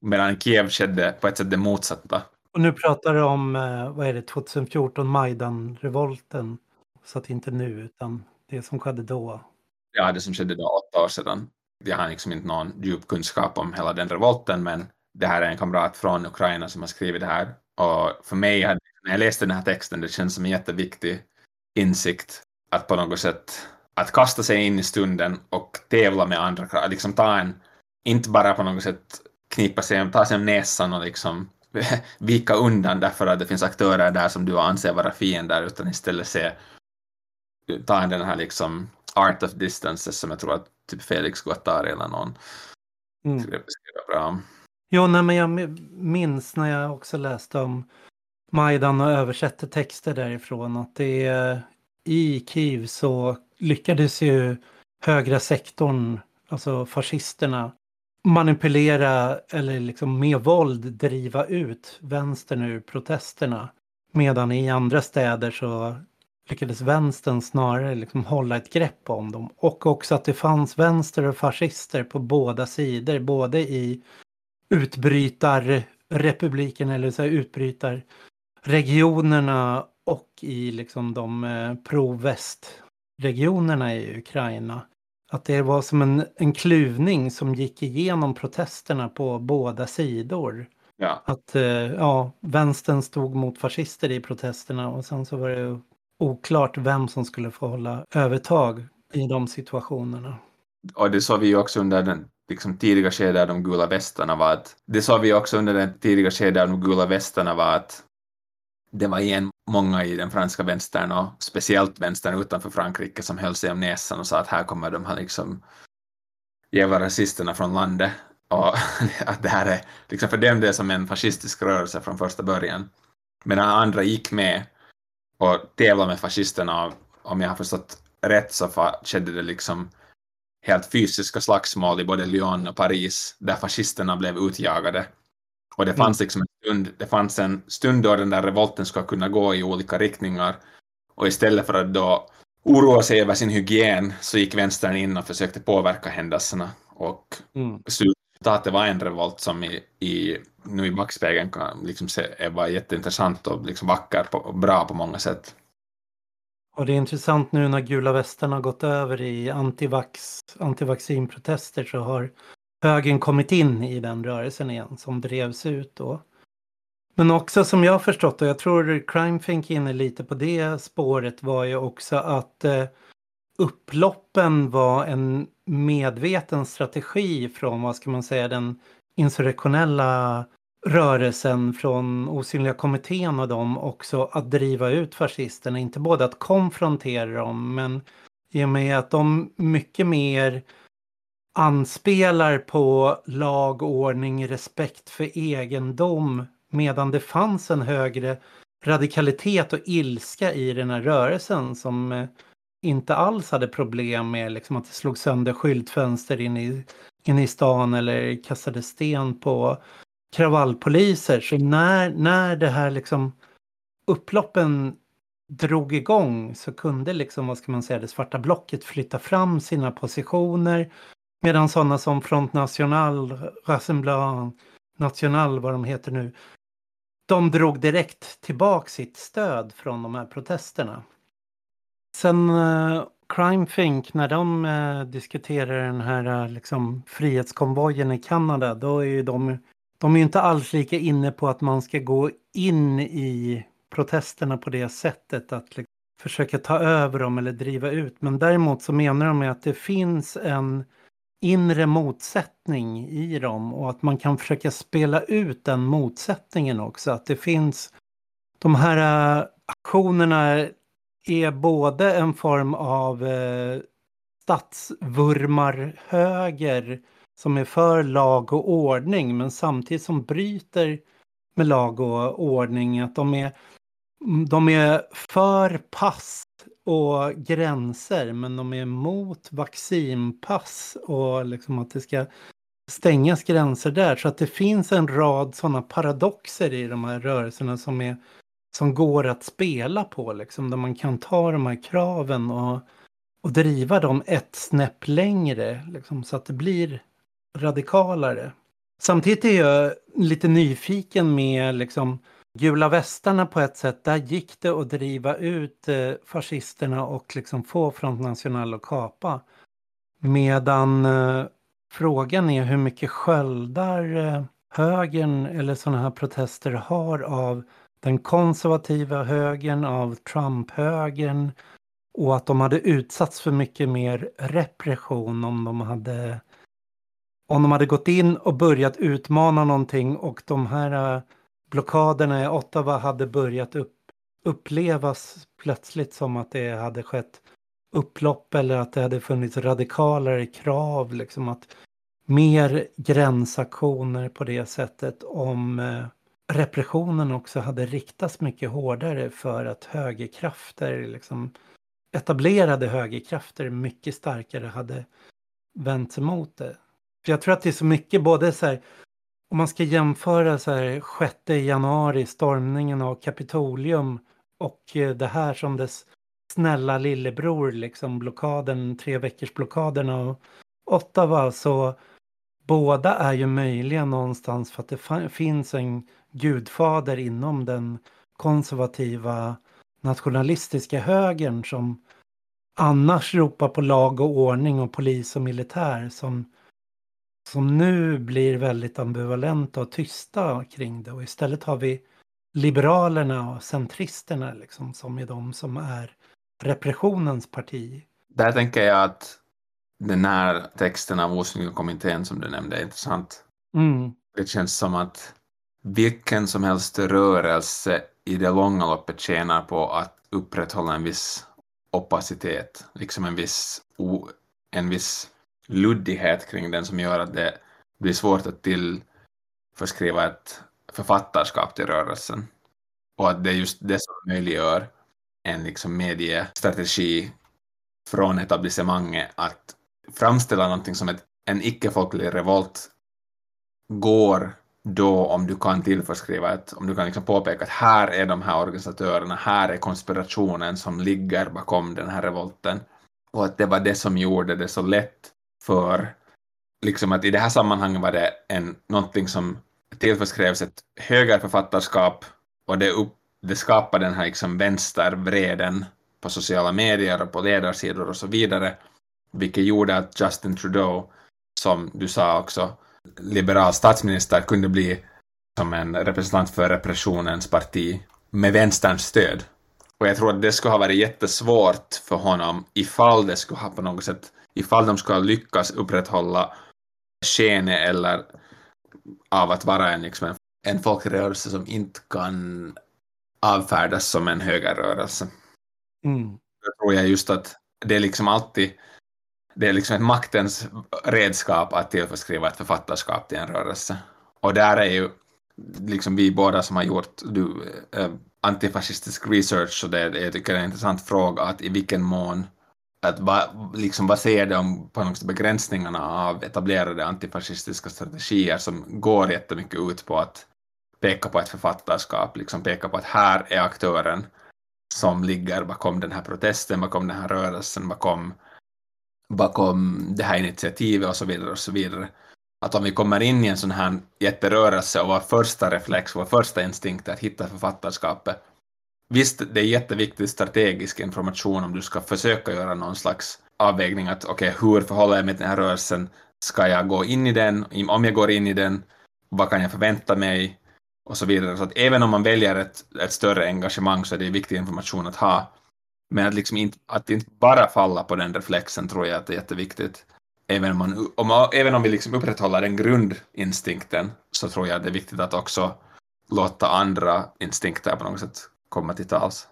Medan Kiev skedde på ett sätt det motsatta. Och nu pratar du om, eh, vad är det, 2014, Majdan-revolten. Så att inte nu, utan det som skedde då. Ja, det som skedde då, åtta år sedan. Jag har liksom inte någon djup kunskap om hela den revolten, men det här är en kamrat från Ukraina som har skrivit det här. Och för mig när jag läste den här texten, det känns som en jätteviktig insikt att på något sätt att kasta sig in i stunden och tävla med andra, liksom ta en, inte bara på något sätt knipa sig, ta sig om näsan och liksom vika undan därför att det finns aktörer där som du anser vara fiender, utan istället se, ta den här liksom art of distance som jag tror att typ Felix Guattari eller någon mm. beskriva bra. Jo, nej, men jag minns när jag också läste om Majdan och översätter texter därifrån att det är i Kiev så lyckades ju högra sektorn, alltså fascisterna, manipulera eller liksom med våld driva ut vänstern ur protesterna. Medan i andra städer så lyckades vänstern snarare liksom hålla ett grepp om dem. Och också att det fanns vänster och fascister på båda sidor, både i utbrytarrepubliken eller så här utbrytarregionerna och i liksom de eh, pro-västregionerna i Ukraina. Att det var som en, en kluvning som gick igenom protesterna på båda sidor. Ja. Att eh, ja, vänstern stod mot fascister i protesterna och sen så var det oklart vem som skulle få hålla övertag i de situationerna. Och det såg vi ju också under den liksom, tidiga skedet av de gula västarna var att det sa vi också under den tidiga skedet av de gula västarna var att det var igen många i den franska vänstern och speciellt vänstern utanför Frankrike som höll sig om näsan och sa att här kommer de här liksom jävla rasisterna från landet och att det här är liksom för dem det är som en fascistisk rörelse från första början. Medan andra gick med och tävlade med fascisterna om jag har förstått rätt så skedde det liksom helt fysiska slagsmål i både Lyon och Paris där fascisterna blev utjagade. Och det mm. fanns liksom en stund, det fanns en stund då den där revolten ska kunna gå i olika riktningar och istället för att då oroa sig över sin hygien så gick vänstern in och försökte påverka händelserna och mm slutresultatet var en revolt som i, i, nu i backspegeln kan liksom se, var jätteintressant och liksom vacker och bra på många sätt. Och det är intressant nu när gula västarna har gått över i antivax, antivaccinprotester så har högern kommit in i den rörelsen igen som drevs ut då. Men också som jag har förstått och jag tror Crime Think inne lite på det spåret var ju också att eh, upploppen var en medveten strategi från vad ska man säga den insurrektionella rörelsen från Osynliga kommittén och dem också att driva ut fascisterna. Inte både att konfrontera dem men i och med att de mycket mer anspelar på lag, ordning, respekt för egendom medan det fanns en högre radikalitet och ilska i den här rörelsen som eh, inte alls hade problem med liksom att det slog sönder skyltfönster in i, in i stan eller kastade sten på kravallpoliser. Så när, när det här liksom upploppen drog igång så kunde liksom, vad ska man säga, det svarta blocket flytta fram sina positioner medan sådana som Front National, Rassemblement National, vad de heter nu, de drog direkt tillbaka sitt stöd från de här protesterna. Sen uh, Crime Think, när de uh, diskuterar den här uh, liksom, frihetskonvojen i Kanada, då är ju de, de är inte alls lika inne på att man ska gå in i protesterna på det sättet att liksom, försöka ta över dem eller driva ut. Men däremot så menar de att det finns en inre motsättning i dem och att man kan försöka spela ut den motsättningen också. Att det finns de här aktionerna är både en form av eh, statsvurmarhöger som är för lag och ordning men samtidigt som bryter med lag och ordning. Att de är, de är för pass och gränser men de är emot vaccinpass och liksom att det ska stängas gränser där. Så att det finns en rad sådana paradoxer i de här rörelserna som, är, som går att spela på. Liksom, där man kan ta de här kraven och, och driva dem ett snäpp längre. Liksom, så att det blir radikalare. Samtidigt är jag lite nyfiken med liksom, Gula västarna på ett sätt, där gick det att driva ut eh, fascisterna och liksom få Front National att kapa. Medan eh, frågan är hur mycket sköldar eh, högern eller sådana här protester har av den konservativa högern, av Trump-högern och att de hade utsatts för mycket mer repression om de hade om de hade gått in och börjat utmana någonting och de här eh, blockaderna i Ottawa hade börjat upp, upplevas plötsligt som att det hade skett upplopp eller att det hade funnits radikalare krav. Liksom att mer gränsaktioner på det sättet om eh, repressionen också hade riktats mycket hårdare för att högerkrafter, liksom etablerade högerkrafter mycket starkare hade vänt sig mot det. För jag tror att det är så mycket både så här, om man ska jämföra så här 6 januari, stormningen av Kapitolium och eh, det här som dess snälla lillebror, liksom blockaden, tre veckors blockaden av Ottawa, så båda är ju möjliga någonstans för att det finns en gudfader inom den konservativa nationalistiska högern som annars ropar på lag och ordning och polis och militär som, som nu blir väldigt ambivalenta och tysta kring det. Och istället har vi liberalerna och centristerna liksom, som är de som är repressionens parti. Där tänker jag att den här texten av Osynliga som du nämnde är intressant. Mm. Det känns som att vilken som helst rörelse i det långa loppet tjänar på att upprätthålla en viss opacitet, liksom en viss, o, en viss luddighet kring den som gör att det blir svårt att tillförskriva ett författarskap till rörelsen. Och att det är just det som möjliggör en liksom mediestrategi från etablissemanget att framställa någonting som ett, en icke-folklig revolt går då om du kan tillförskriva ett, om du kan liksom påpeka att här är de här organisatörerna, här är konspirationen som ligger bakom den här revolten. Och att det var det som gjorde det så lätt för, liksom att i det här sammanhanget var det en, någonting som tillförskrevs ett högerförfattarskap och det, upp, det skapade den här liksom vänstervreden på sociala medier och på ledarsidor och så vidare, vilket gjorde att Justin Trudeau, som du sa också, liberal statsminister kunde bli som en representant för repressionens parti med vänsterns stöd. Och jag tror att det skulle ha varit jättesvårt för honom ifall det skulle ha på något sätt, ifall de skulle ha lyckats upprätthålla skenet eller av att vara en, liksom en, folkrörelse som inte kan avfärdas som en högerrörelse. Mm. Jag tror jag just att det är liksom alltid det är liksom ett maktens redskap att tillförskriva ett författarskap till en rörelse. Och där är ju liksom vi båda som har gjort du, äh, antifascistisk research, och det, jag tycker det är en intressant fråga, att i vilken mån att va, liksom, vad ser de på något begränsningarna av etablerade antifascistiska strategier som går jättemycket ut på att peka på ett författarskap, liksom peka på att här är aktören som ligger bakom den här protesten, bakom den här rörelsen, bakom bakom det här initiativet och så vidare och så vidare. Att om vi kommer in i en sån här jätterörelse och vår första reflex, vår första instinkt är att hitta författarskapet. Visst, det är jätteviktig strategisk information om du ska försöka göra någon slags avvägning att okej, okay, hur förhåller jag mig till den här rörelsen? Ska jag gå in i den? Om jag går in i den, vad kan jag förvänta mig? Och så vidare. Så att även om man väljer ett, ett större engagemang så är det viktig information att ha. Men att, liksom inte, att inte bara falla på den reflexen tror jag att det är jätteviktigt. Även om, man, om, även om vi liksom upprätthåller den grundinstinkten så tror jag att det är viktigt att också låta andra instinkter på något sätt komma till tals.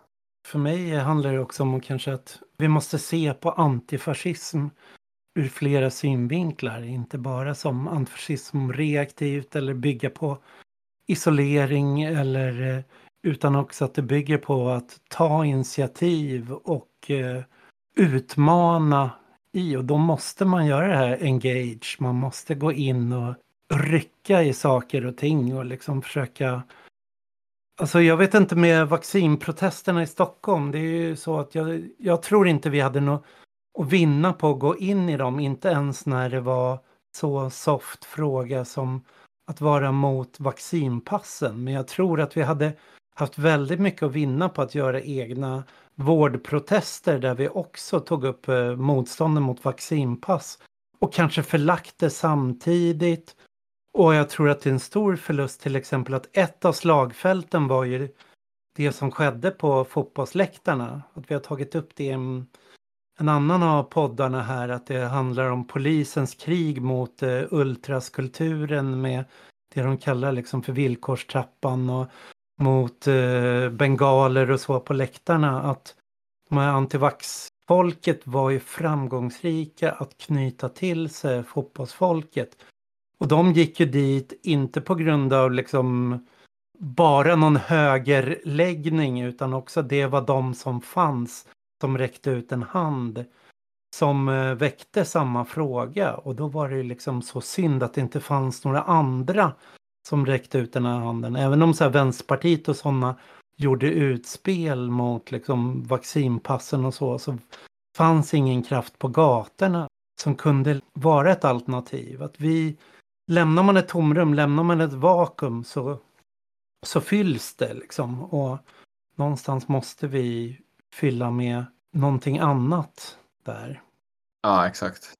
För mig handlar det också om kanske att vi måste se på antifascism ur flera synvinklar. Inte bara som antifascism reaktivt eller bygga på isolering eller eh, utan också att det bygger på att ta initiativ och eh, utmana i. Och då måste man göra det här engage. Man måste gå in och rycka i saker och ting och liksom försöka Alltså jag vet inte med vaccinprotesterna i Stockholm. Det är ju så att jag, jag tror inte vi hade något att vinna på att gå in i dem. Inte ens när det var så soft fråga som att vara mot vaccinpassen. Men jag tror att vi hade haft väldigt mycket att vinna på att göra egna vårdprotester där vi också tog upp eh, motstånden mot vaccinpass och kanske förlagt det samtidigt. Och jag tror att det är en stor förlust till exempel att ett av slagfälten var ju det som skedde på fotbollsläktarna. Att vi har tagit upp det i en, en annan av poddarna här, att det handlar om polisens krig mot eh, ultraskulturen med det de kallar liksom för villkorstrappan och mot eh, bengaler och så på läktarna att de här antivax folket var ju framgångsrika att knyta till sig fotbollsfolket. Och de gick ju dit, inte på grund av liksom bara någon högerläggning utan också det var de som fanns som räckte ut en hand som eh, väckte samma fråga och då var det liksom så synd att det inte fanns några andra som räckte ut den här handen. Även om så här Vänsterpartiet och sådana gjorde utspel mot liksom vaccinpassen och så, så fanns ingen kraft på gatorna som kunde vara ett alternativ. Att vi, lämnar man ett tomrum, lämnar man ett vakuum så, så fylls det liksom. Och någonstans måste vi fylla med någonting annat där. Ja, exakt.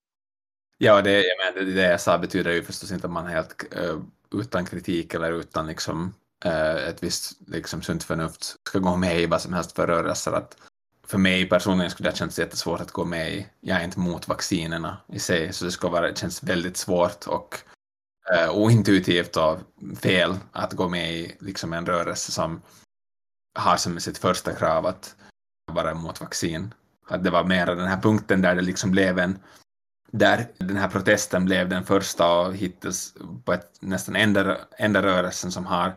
Ja, det, jag menar, det jag sa betyder ju förstås inte att man helt uh, utan kritik eller utan liksom, eh, ett visst liksom, sunt förnuft ska gå med i vad som helst för rörelser. Att för mig personligen skulle det kännas jättesvårt att gå med i. Jag är inte mot vaccinerna i sig, så det ska vara, det känns väldigt svårt och eh, ointuitivt och fel att gå med i liksom, en rörelse som har som sitt första krav att vara emot vaccin. Att det var mer den här punkten där det liksom blev en där den här protesten blev den första och hittills på ett nästan enda, enda rörelsen som har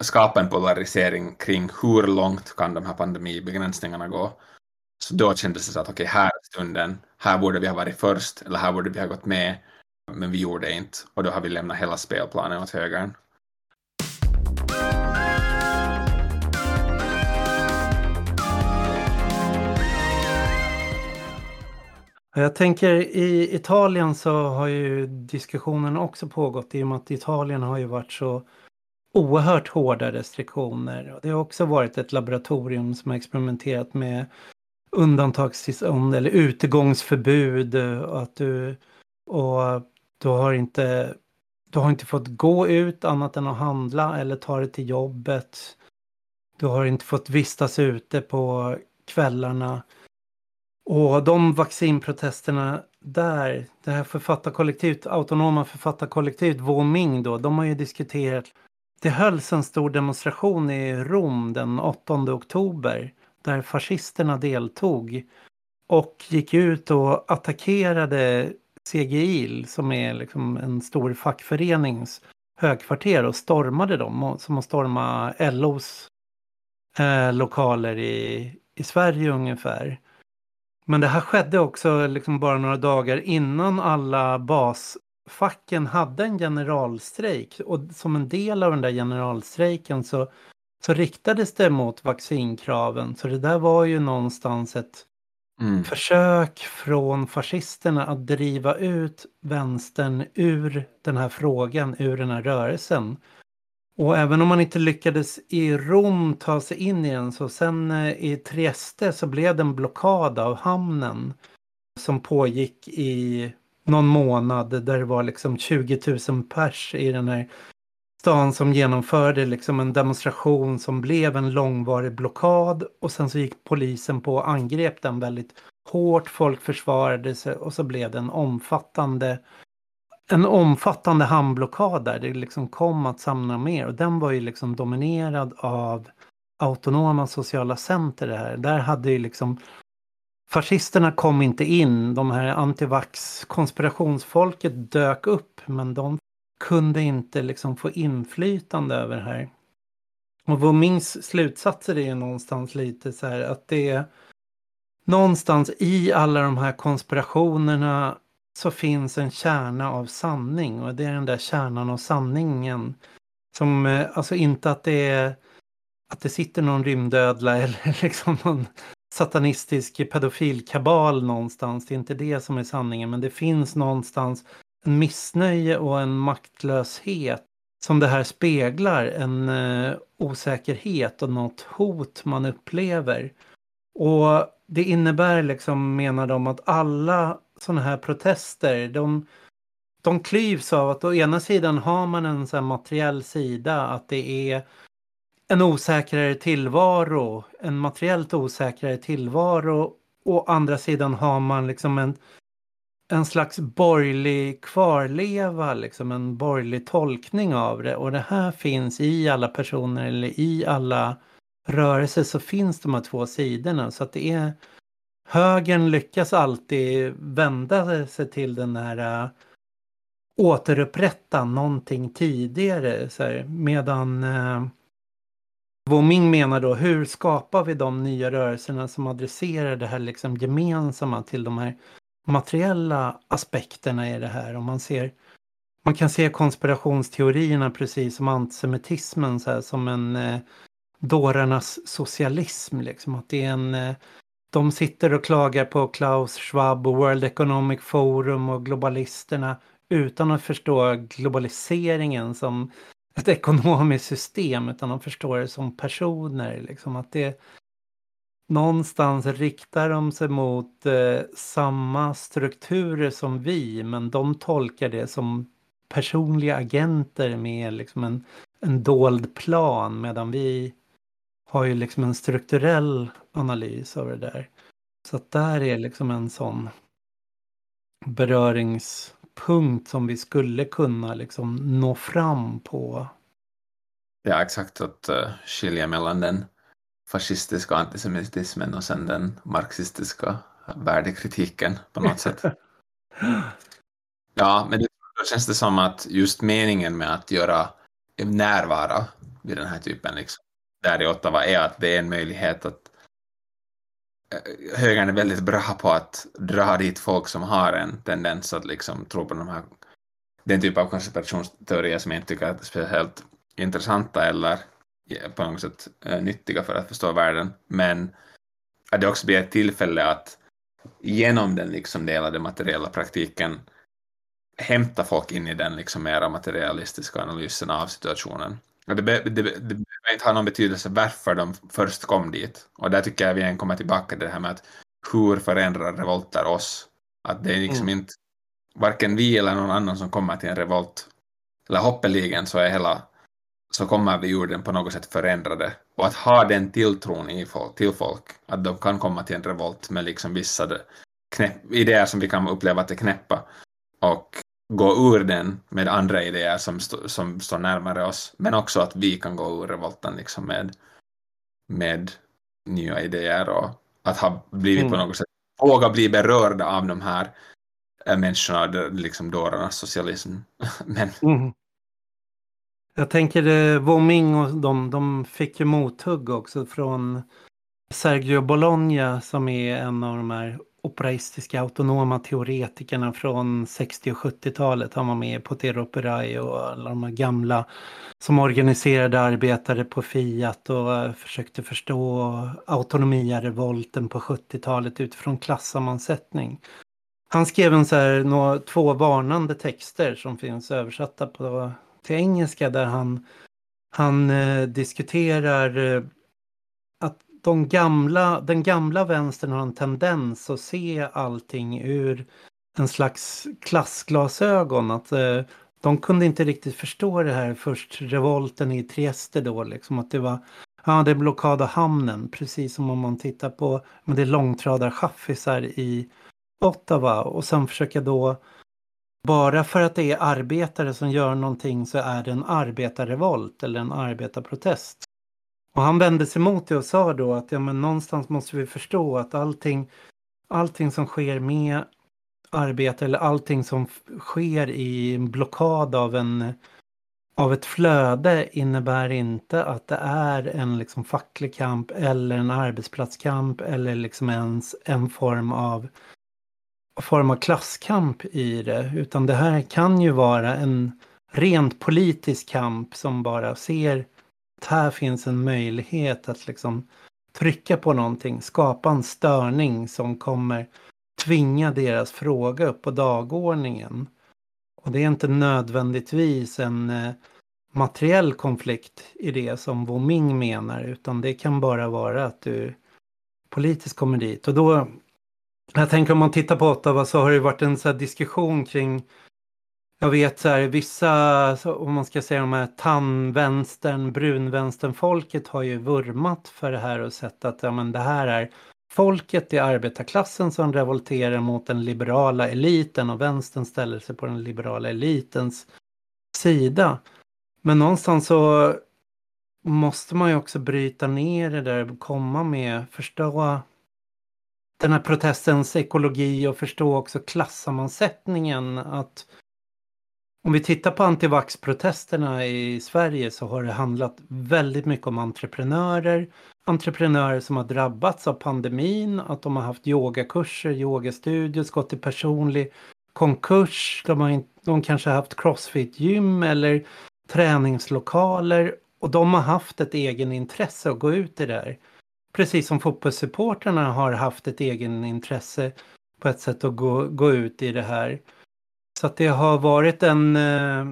skapat en polarisering kring hur långt kan de här pandemibegränsningarna gå. Så då kändes det så att okej, okay, här är stunden, här borde vi ha varit först, eller här borde vi ha gått med, men vi gjorde inte. Och då har vi lämnat hela spelplanen åt högern. Jag tänker i Italien så har ju diskussionen också pågått i och med att Italien har ju varit så oerhört hårda restriktioner. Det har också varit ett laboratorium som har experimenterat med undantagstillstånd eller utegångsförbud. Eh, att du, och du har inte du har inte fått gå ut annat än att handla eller ta dig till jobbet. Du har inte fått vistas ute på kvällarna. Och de vaccinprotesterna där, det här författarkollektivet, autonoma författarkollektivet Voming då, de har ju diskuterat. Det hölls en stor demonstration i Rom den 8 oktober där fascisterna deltog och gick ut och attackerade CGIL som är liksom en stor fackförenings högkvarter och stormade dem som att storma LOs eh, lokaler i, i Sverige ungefär. Men det här skedde också liksom bara några dagar innan alla basfacken hade en generalstrejk. Och som en del av den där generalstrejken så, så riktades det mot vaccinkraven. Så det där var ju någonstans ett mm. försök från fascisterna att driva ut vänstern ur den här frågan, ur den här rörelsen. Och även om man inte lyckades i Rom ta sig in i den så sen eh, i Trieste så blev det en blockad av hamnen som pågick i någon månad där det var liksom 20 000 pers i den här stan som genomförde liksom en demonstration som blev en långvarig blockad och sen så gick polisen på och angrep den väldigt hårt. Folk försvarade sig och så blev det en omfattande en omfattande hamnblockad där det liksom kom att samla mer och den var ju liksom dominerad av autonoma sociala center det här. Där hade ju liksom fascisterna kom inte in, de här antivax konspirationsfolket dök upp men de kunde inte liksom få inflytande över det här. Och vad slutsatser är ju någonstans lite så här att det är någonstans i alla de här konspirationerna så finns en kärna av sanning och det är den där kärnan av sanningen. Som eh, alltså inte att det är att det sitter någon rymdödla eller liksom någon satanistisk pedofilkabal någonstans. Det är inte det som är sanningen men det finns någonstans en missnöje och en maktlöshet som det här speglar. En eh, osäkerhet och något hot man upplever. Och det innebär liksom menar de att alla sådana här protester, de, de klyvs av att å ena sidan har man en så materiell sida, att det är en osäkrare tillvaro, en materiellt osäkrare tillvaro. Å andra sidan har man liksom en, en slags borgerlig kvarleva, liksom en borgerlig tolkning av det. Och det här finns i alla personer eller i alla rörelser så finns de här två sidorna. Så att det är högern lyckas alltid vända sig till den här äh, återupprätta någonting tidigare. Så här, medan äh, Woming menar då, hur skapar vi de nya rörelserna som adresserar det här liksom gemensamma till de här materiella aspekterna i det här. Om man ser man kan se konspirationsteorierna precis som antisemitismen så här, som en eh, dårarnas socialism. Liksom. Att det är en, eh, de sitter och klagar på Klaus Schwab och World Economic Forum och globalisterna utan att förstå globaliseringen som ett ekonomiskt system utan de förstår det som personer. Liksom. Att det, någonstans riktar de sig mot eh, samma strukturer som vi men de tolkar det som personliga agenter med liksom en, en dold plan medan vi har ju liksom en strukturell analys av det där. Så att där är liksom en sån beröringspunkt som vi skulle kunna liksom nå fram på. Ja, exakt. Att uh, skilja mellan den fascistiska antisemitismen och sen den marxistiska värdekritiken på något sätt. Ja, men det, då känns det som att just meningen med att göra närvara vid den här typen, liksom, där i Ottawa, är att det är en möjlighet att högern är väldigt bra på att dra dit folk som har en tendens att liksom tro på de här, den typ av konspirationsteorier som jag inte tycker är speciellt intressanta eller på något sätt eh, nyttiga för att förstå världen. Men att det också blir ett tillfälle att genom den liksom delade materiella praktiken hämta folk in i den liksom mera materialistiska analysen av situationen. Och det, be, det, det behöver inte ha någon betydelse varför de först kom dit. Och där tycker jag vi igen kommer tillbaka till det här med att hur förändrar revolter oss? Att det är liksom mm. inte varken vi eller någon annan som kommer till en revolt. Eller hoppeligen så är hela så kommer vi ur den på något sätt förändrade. Och att ha den tilltron i folk, till folk, att de kan komma till en revolt med liksom vissa knäpp, idéer som vi kan uppleva att är knäppa. Och gå ur den med andra idéer som, st som står närmare oss, men också att vi kan gå ur revolten liksom med, med nya idéer och att ha blivit mm. på något sätt, våga bli berörda av de här äh, människorna, liksom dårarnas socialism. men, mm. Jag tänker eh, Woming och de, de fick ju mothugg också från Sergio Bologna som är en av de här operaistiska autonoma teoretikerna från 60 och 70-talet. Han var med på Teroperai och alla de här gamla som organiserade arbetare på Fiat och eh, försökte förstå autonomiarevolten på 70-talet utifrån klassammansättning. Han skrev en så här, några, två varnande texter som finns översatta på, till engelska där han, han eh, diskuterar eh, de gamla, den gamla vänstern har en tendens att se allting ur en slags klassglasögon. Att eh, de kunde inte riktigt förstå det här först revolten i Trieste då liksom att det var Ja, det är blockad av hamnen, precis som om man tittar på men det är långtradarchaffisar i Ottawa och sen försöka då bara för att det är arbetare som gör någonting så är det en arbetarrevolt eller en arbetarprotest. Och han vände sig mot det och sa då att ja, men någonstans måste vi förstå att allting, allting som sker med arbete eller allting som sker i en blockad av, en, av ett flöde innebär inte att det är en liksom facklig kamp eller en arbetsplatskamp eller liksom ens en form av form av klasskamp i det. Utan det här kan ju vara en rent politisk kamp som bara ser här finns en möjlighet att liksom trycka på någonting, skapa en störning som kommer tvinga deras fråga upp på dagordningen. Och det är inte nödvändigtvis en eh, materiell konflikt i det som Woming menar, utan det kan bara vara att du politiskt kommer dit. Och då, jag tänker om man tittar på Ottawa så har det varit en så diskussion kring jag vet så här, vissa, om man ska säga de här tandvänstern, brunvänstern, folket har ju vurmat för det här och sett att ja, men det här är folket i arbetarklassen som revolterar mot den liberala eliten och vänstern ställer sig på den liberala elitens sida. Men någonstans så måste man ju också bryta ner det där och komma med, förstå den här protestens ekologi och förstå också klassammansättningen. Att om vi tittar på antivaxprotesterna i Sverige så har det handlat väldigt mycket om entreprenörer. Entreprenörer som har drabbats av pandemin, att de har haft yogakurser, yogastudios, gått i personlig konkurs. De, har in, de kanske har haft crossfit-gym eller träningslokaler och de har haft ett egen intresse att gå ut i det där. Precis som fotbollssupportrarna har haft ett egen intresse på ett sätt att gå, gå ut i det här. Så att det har varit en, eh,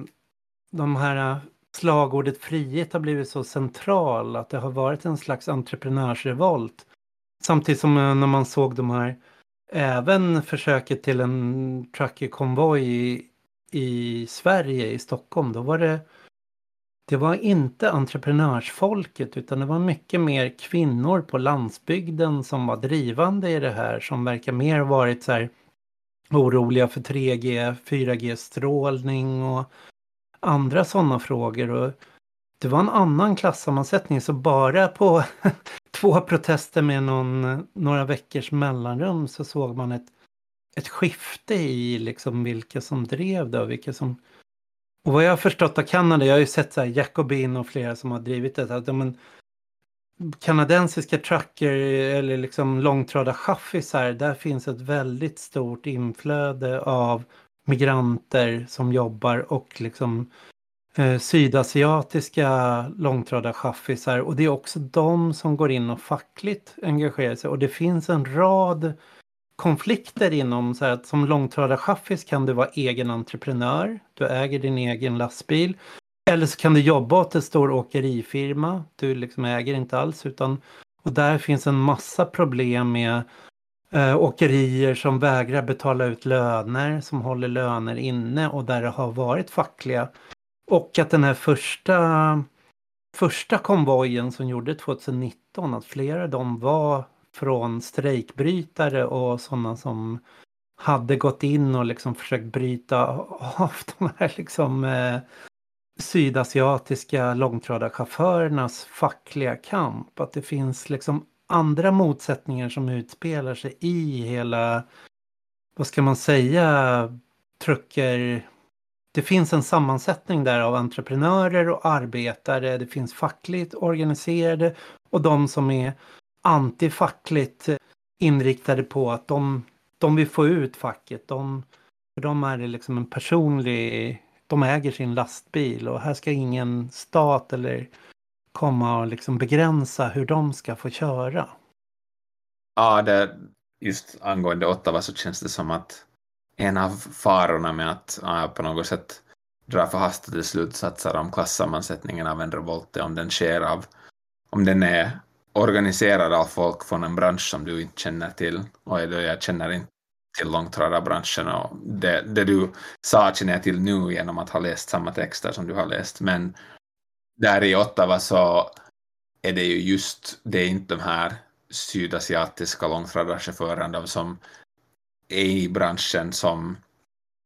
de här eh, slagordet frihet har blivit så central att det har varit en slags entreprenörsrevolt. Samtidigt som eh, när man såg de här, även försöket till en truckerkonvoj i, i Sverige, i Stockholm, då var det det var inte entreprenörsfolket utan det var mycket mer kvinnor på landsbygden som var drivande i det här som verkar mer varit så här oroliga för 3G, 4G-strålning och andra sådana frågor. Och det var en annan klassammansättning så bara på två protester med någon, några veckors mellanrum så såg man ett, ett skifte i liksom vilka som drev det och vilka som och vad jag har förstått av Kanada, jag har ju sett så här Jacobin och flera som har drivit det, att de, kanadensiska trucker eller liksom långtradarchaffisar, där finns ett väldigt stort inflöde av migranter som jobbar och liksom eh, sydasiatiska långtradarchaffisar och det är också de som går in och fackligt engagerar sig och det finns en rad konflikter inom så här att som långtradarchaffis kan du vara egen entreprenör. Du äger din egen lastbil. Eller så kan du jobba åt en stor åkerifirma. Du liksom äger inte alls utan och där finns en massa problem med eh, åkerier som vägrar betala ut löner, som håller löner inne och där det har varit fackliga. Och att den här första, första konvojen som gjorde 2019, att flera av dem var från strejkbrytare och sådana som hade gått in och liksom försökt bryta av de här liksom eh, sydasiatiska långtradarchaufförernas fackliga kamp. Att det finns liksom andra motsättningar som utspelar sig i hela, vad ska man säga, trucker. Det finns en sammansättning där av entreprenörer och arbetare. Det finns fackligt organiserade och de som är antifackligt inriktade på att de, de vill få ut facket. De, för dem är det liksom en personlig, de äger sin lastbil och här ska ingen stat eller komma och liksom begränsa hur de ska få köra. Ja, det, just angående Ottawa så känns det som att en av farorna med att ja, på något sätt dra förhastade slutsatser om klassammansättningen av en revolt är om den sker av, om den är organiserad av folk från en bransch som du inte känner till. Och jag känner inte till långtradarbranschen och det, det du sa känner jag till nu genom att ha läst samma texter som du har läst. Men där i Ottawa så är det ju just, det är inte de här sydasiatiska långtradarchaufförerna som är i branschen som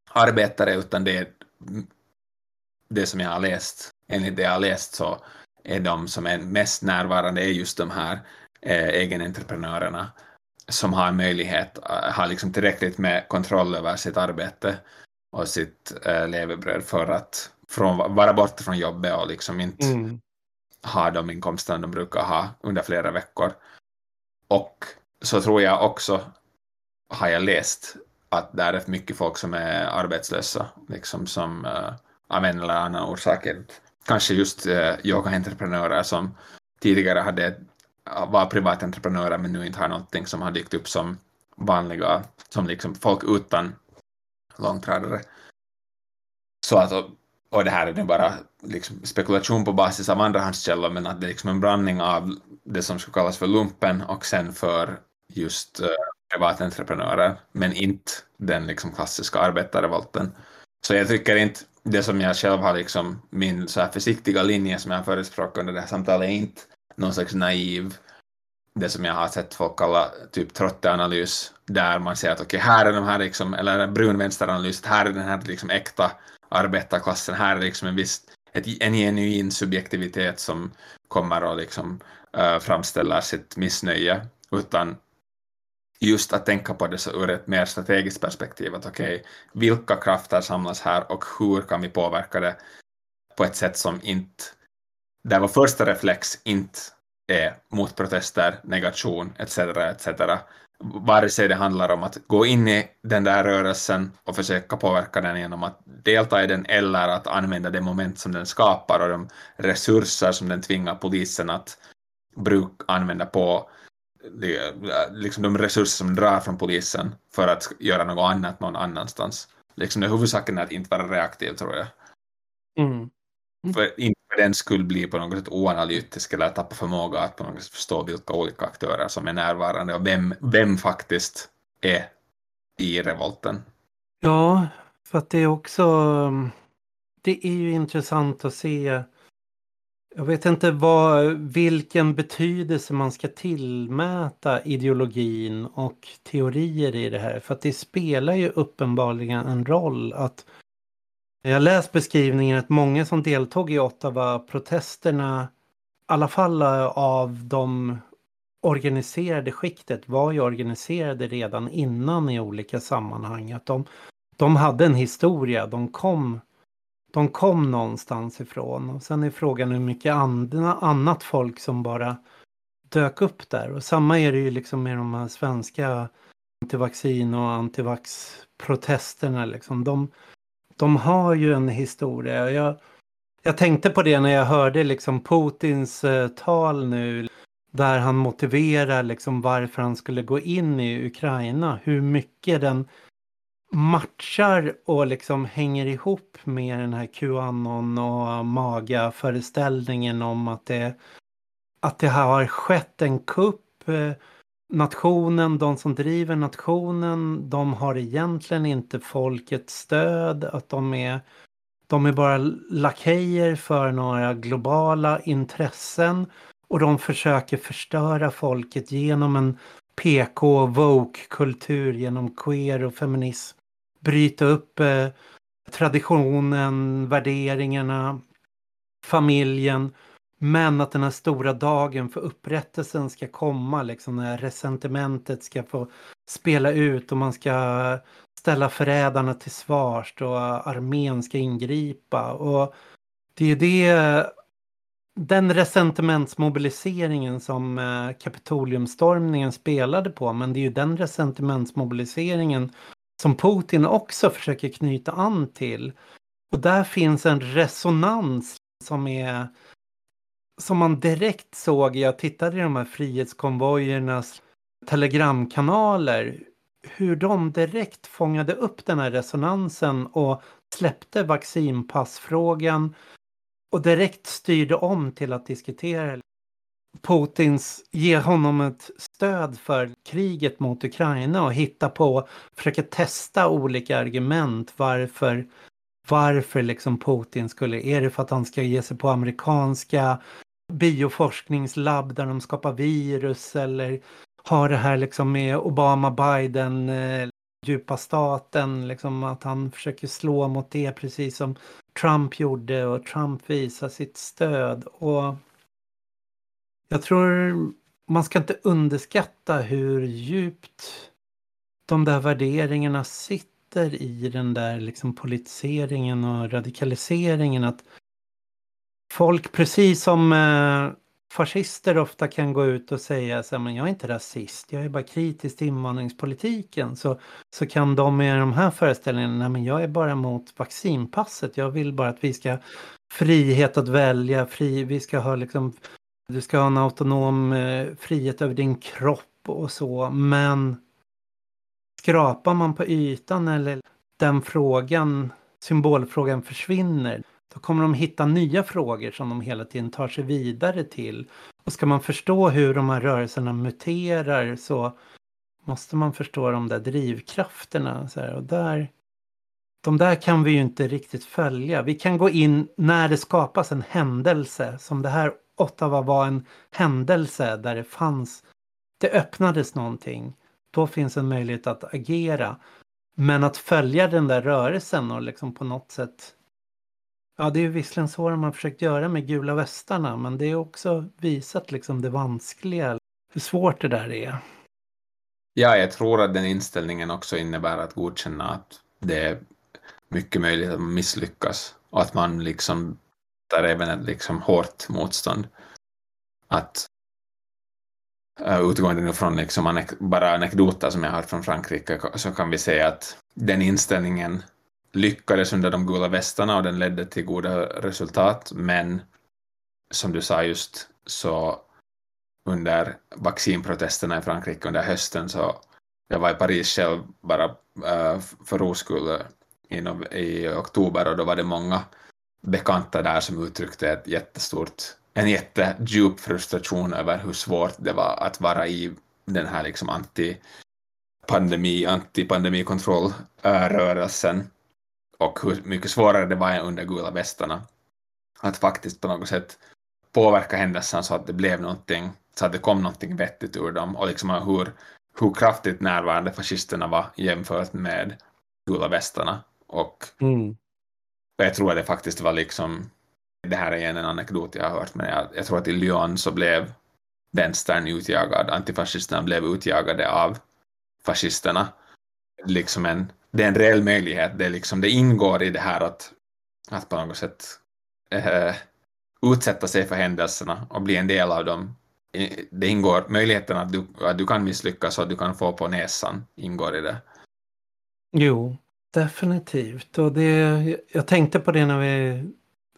arbetare utan det är det som jag har läst. Enligt det jag har läst så är de som är mest närvarande är just de här eh, egenentreprenörerna som har möjlighet, eh, har liksom tillräckligt med kontroll över sitt arbete och sitt eh, levebröd för att från, vara borta från jobbet och liksom inte mm. ha de inkomsterna de brukar ha under flera veckor. Och så tror jag också, har jag läst, att det är mycket folk som är arbetslösa, liksom som uh, av en eller annan orsak kanske just eh, yogaentreprenörer som tidigare hade, var privatentreprenörer men nu inte har någonting som har dykt upp som vanliga, som liksom folk utan långtradare. Så att, och, och det här är nu bara liksom spekulation på basis av andrahandskällor men att det är liksom en blandning av det som skulle kallas för lumpen och sen för just uh, privatentreprenörer men inte den liksom klassiska arbetarrevolten. Så jag tycker inte det som jag själv har liksom, min så här försiktiga linje som jag förespråkar under det här samtalet är inte någon slags naiv, det som jag har sett folk kalla typ trotteanalys, där man säger att okej, okay, här är de här liksom, eller brun vänsteranalys, här är den här liksom äkta arbetarklassen, här är liksom en viss, ett, en genuin subjektivitet som kommer och liksom uh, framställer sitt missnöje, utan just att tänka på det så ur ett mer strategiskt perspektiv, att okej, okay, vilka krafter samlas här och hur kan vi påverka det på ett sätt som inte, där vår första reflex inte är motprotester, negation etc. etc. Vare sig det handlar om att gå in i den där rörelsen och försöka påverka den genom att delta i den eller att använda det moment som den skapar och de resurser som den tvingar polisen att bruk använda på liksom de resurser som drar från polisen för att göra något annat någon annanstans. Liksom det huvudsaken är att inte vara reaktiv tror jag. Mm. För för den skulle bli på något sätt oanalytisk eller tappa förmåga att på något sätt förstå vilka olika aktörer som är närvarande och vem, vem faktiskt är i revolten. Ja, för att det är också mm, det är ju intressant att se jag vet inte vad, vilken betydelse man ska tillmäta ideologin och teorier i det här. För att det spelar ju uppenbarligen en roll att jag har läst beskrivningen att många som deltog i Ottawa-protesterna, i alla fall eh, av de organiserade skiktet, var ju organiserade redan innan i olika sammanhang. Att de, de hade en historia, de kom de kom någonstans ifrån. Och sen är frågan hur mycket andra, annat folk som bara dök upp där. Och samma är det ju liksom med de här svenska antivaccin och antivax-protesterna. Liksom. De, de har ju en historia. Jag, jag tänkte på det när jag hörde liksom Putins eh, tal nu. Där han motiverar liksom varför han skulle gå in i Ukraina. Hur mycket den matchar och liksom hänger ihop med den här Qanon och Maga-föreställningen om att det, att det har skett en kupp. Eh, Nationen, de som driver nationen, de har egentligen inte folkets stöd. Att de är, de är bara lakejer för några globala intressen. Och de försöker förstöra folket genom en PK, woke-kultur, genom queer och feminism bryta upp eh, traditionen, värderingarna, familjen. Men att den här stora dagen för upprättelsen ska komma, liksom när resentimentet ska få spela ut och man ska ställa förrädarna till svars och armén ska ingripa. Och det är det, den resentimentsmobiliseringen som eh, Kapitoliumstormningen spelade på, men det är ju den resentimentsmobiliseringen som Putin också försöker knyta an till. Och där finns en resonans som är som man direkt såg, jag tittade i de här frihetskonvojernas telegramkanaler, hur de direkt fångade upp den här resonansen och släppte vaccinpassfrågan och direkt styrde om till att diskutera. Putins, ge honom ett stöd för kriget mot Ukraina och hitta på, försöka testa olika argument varför, varför liksom Putin skulle, är det för att han ska ge sig på amerikanska bioforskningslabb där de skapar virus eller har det här liksom med Obama-Biden eh, djupa staten, liksom att han försöker slå mot det precis som Trump gjorde och Trump visar sitt stöd. Och jag tror man ska inte underskatta hur djupt de där värderingarna sitter i den där liksom politiseringen och radikaliseringen. Att folk, precis som eh, fascister ofta kan gå ut och säga så här, men jag är inte rasist, jag är bara kritisk till invandringspolitiken. Så, så kan de med de här föreställningarna, nej men jag är bara emot vaccinpasset, jag vill bara att vi ska frihet att välja, fri, vi ska ha liksom du ska ha en autonom eh, frihet över din kropp och så. Men skrapar man på ytan eller den frågan, symbolfrågan försvinner. Då kommer de hitta nya frågor som de hela tiden tar sig vidare till. Och ska man förstå hur de här rörelserna muterar så måste man förstå de där drivkrafterna. Så här, och där, de där kan vi ju inte riktigt följa. Vi kan gå in när det skapas en händelse som det här Ottawa var en händelse där det fanns, det öppnades någonting. Då finns en möjlighet att agera. Men att följa den där rörelsen och liksom på något sätt Ja, det är ju visserligen så de har försökt göra med gula västarna, men det är också visat liksom det vanskliga, hur svårt det där är. Ja, jag tror att den inställningen också innebär att godkänna att det är mycket möjligt att man misslyckas och att man liksom tar även ett liksom hårt motstånd. Att eh, utgående från liksom bara anekdoter som jag har hört från Frankrike så kan vi säga att den inställningen lyckades under de gula västarna och den ledde till goda resultat, men som du sa just så under vaccinprotesterna i Frankrike under hösten så jag var i Paris själv bara eh, för ro skull i, oktober och då var det många bekanta där som uttryckte ett jättestort, en jättedjup frustration över hur svårt det var att vara i den här liksom anti pandemi, antipandemikontrollrörelsen och hur mycket svårare det var under gula västarna att faktiskt på något sätt påverka händelserna så att det blev någonting, så att det kom någonting vettigt ur dem och liksom hur, hur kraftigt närvarande fascisterna var jämfört med gula västarna. Och mm. jag tror att det faktiskt var liksom, det här är igen en anekdot jag har hört, men jag, jag tror att i Lyon så blev vänstern utjagad, antifascisterna blev utjagade av fascisterna. Liksom en, det är en reell möjlighet, det, liksom, det ingår i det här att, att på något sätt eh, utsätta sig för händelserna och bli en del av dem. Det ingår, möjligheten att du, att du kan misslyckas och att du kan få på näsan ingår i det. Jo, definitivt. Och det, jag tänkte på det när vi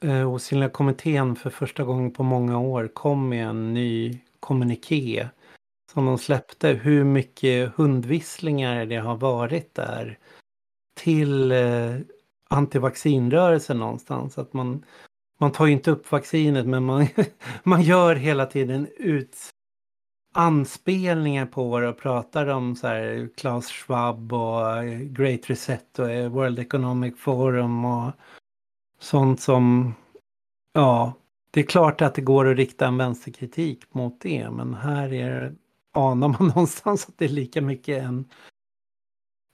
eh, Osynliga kommittén för första gången på många år kom med en ny kommuniké som de släppte. Hur mycket hundvisslingar det har varit där till eh, antivaccinrörelsen någonstans. Att man man tar ju inte upp vaccinet men man, man gör hela tiden ut anspelningar på det och pratar om så här Klaus Schwab och eh, Great Reset och eh, World Economic Forum och sånt som ja, det är klart att det går att rikta en vänsterkritik mot det men här är, anar man någonstans att det är lika mycket en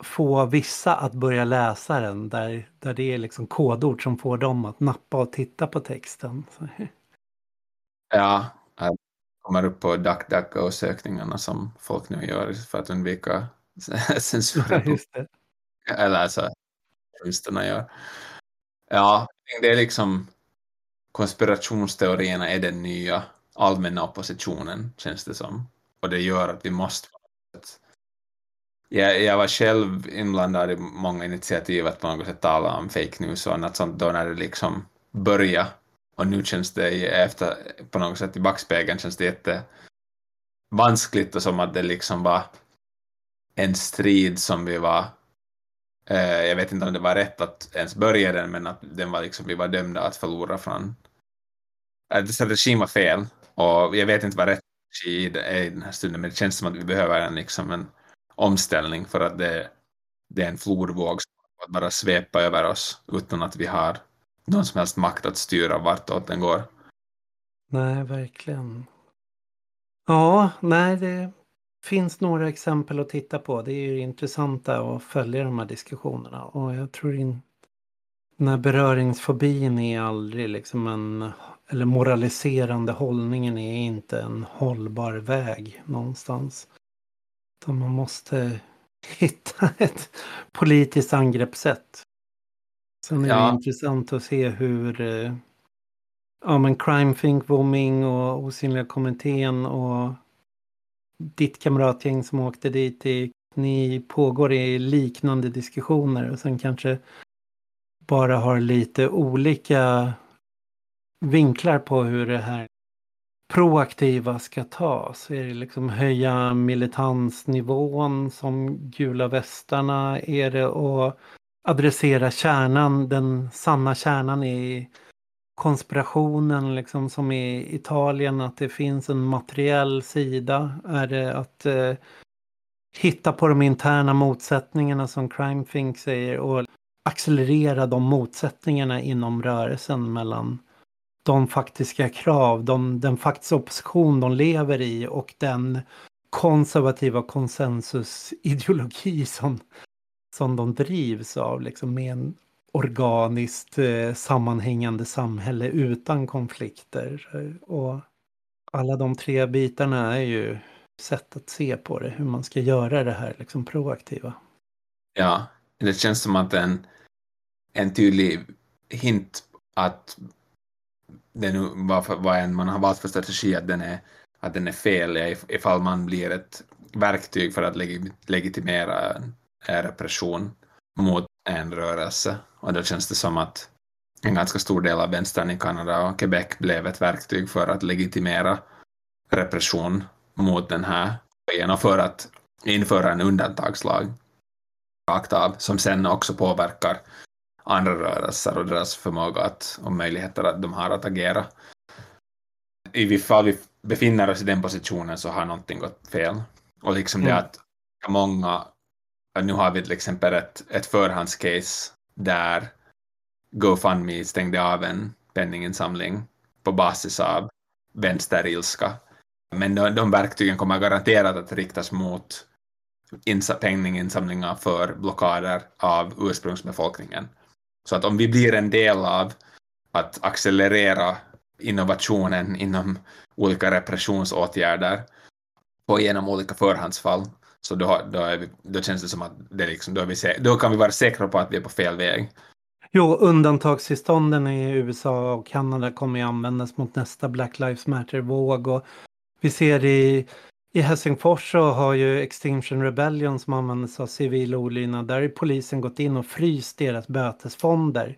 få vissa att börja läsa den där, där det är liksom kodord som får dem att nappa och titta på texten. Ja, det kommer upp på DuckDuckGo-sökningarna som folk nu gör för att undvika censur. Ja, Eller alltså, journalisterna gör. Ja, det är liksom konspirationsteorierna är den nya allmänna oppositionen, känns det som. Och det gör att vi måste jag, jag var själv inblandad i många initiativ att på något sätt tala om fake news och annat sånt då när det liksom började. Och nu känns det efter, på något sätt i backspegeln känns det jätte vanskligt och som att det liksom var en strid som vi var eh, jag vet inte om det var rätt att ens börja den, men att den var liksom, vi var dömda att förlora från... Att strategin var fel, och jag vet inte vad rätt strategi är i den här stunden, men det känns som att vi behöver en, liksom en omställning för att det, det är en flodvåg som bara svepa över oss utan att vi har någon som helst makt att styra vartåt den går. Nej, verkligen. Ja, nej, det finns några exempel att titta på. Det är ju intressanta att följa de här diskussionerna och jag tror inte den här beröringsfobin är aldrig liksom en, eller moraliserande hållningen är inte en hållbar väg någonstans. Utan man måste hitta ett politiskt angreppssätt. Sen är ja. det intressant att se hur eh, ja, men Crime Think Bombing och Osynliga kommittén och ditt kamratgäng som åkte dit. ni pågår i liknande diskussioner och sen kanske bara har lite olika vinklar på hur det här proaktiva ska tas? Är det liksom höja militansnivån som gula västarna? Är det att adressera kärnan, den sanna kärnan i konspirationen liksom som i Italien, att det finns en materiell sida? Är det att eh, hitta på de interna motsättningarna som Crime Think säger och accelerera de motsättningarna inom rörelsen mellan de faktiska krav, de, den faktiska opposition de lever i och den konservativa konsensusideologi som, som de drivs av, liksom med en organiskt eh, sammanhängande samhälle utan konflikter. Och alla de tre bitarna är ju sätt att se på det, hur man ska göra det här liksom proaktiva. Ja, det känns som att en, en tydlig hint att det nu, vad, vad än man har valt för strategi, att den är, att den är fel ifall man blir ett verktyg för att legitimera repression mot en rörelse. Och då känns det som att en ganska stor del av vänstern i Kanada och Quebec blev ett verktyg för att legitimera repression mot den här grejen och för att införa en undantagslag rakt av, som sen också påverkar andra rörelser och deras förmåga att, och möjligheter att de har att agera. I fall vi befinner oss i den positionen så har någonting gått fel. Och liksom mm. det att många, nu har vi till exempel ett, ett förhandscase där GoFundMe stängde av en penninginsamling på basis av vänsterilska. Men de, de verktygen kommer garanterat att riktas mot penninginsamlingar för blockader av ursprungsbefolkningen. Så att om vi blir en del av att accelerera innovationen inom olika repressionsåtgärder och genom olika förhandsfall, så då, då, vi, då känns det som att det liksom, då, vi, då kan vi vara säkra på att vi är på fel väg. Jo, undantagstillstånden i USA och Kanada kommer ju användas mot nästa Black Lives Matter-våg. Och vi ser i, i Helsingfors så har ju Extinction Rebellion som användes av civil olydnad, där har polisen gått in och fryst deras bötesfonder.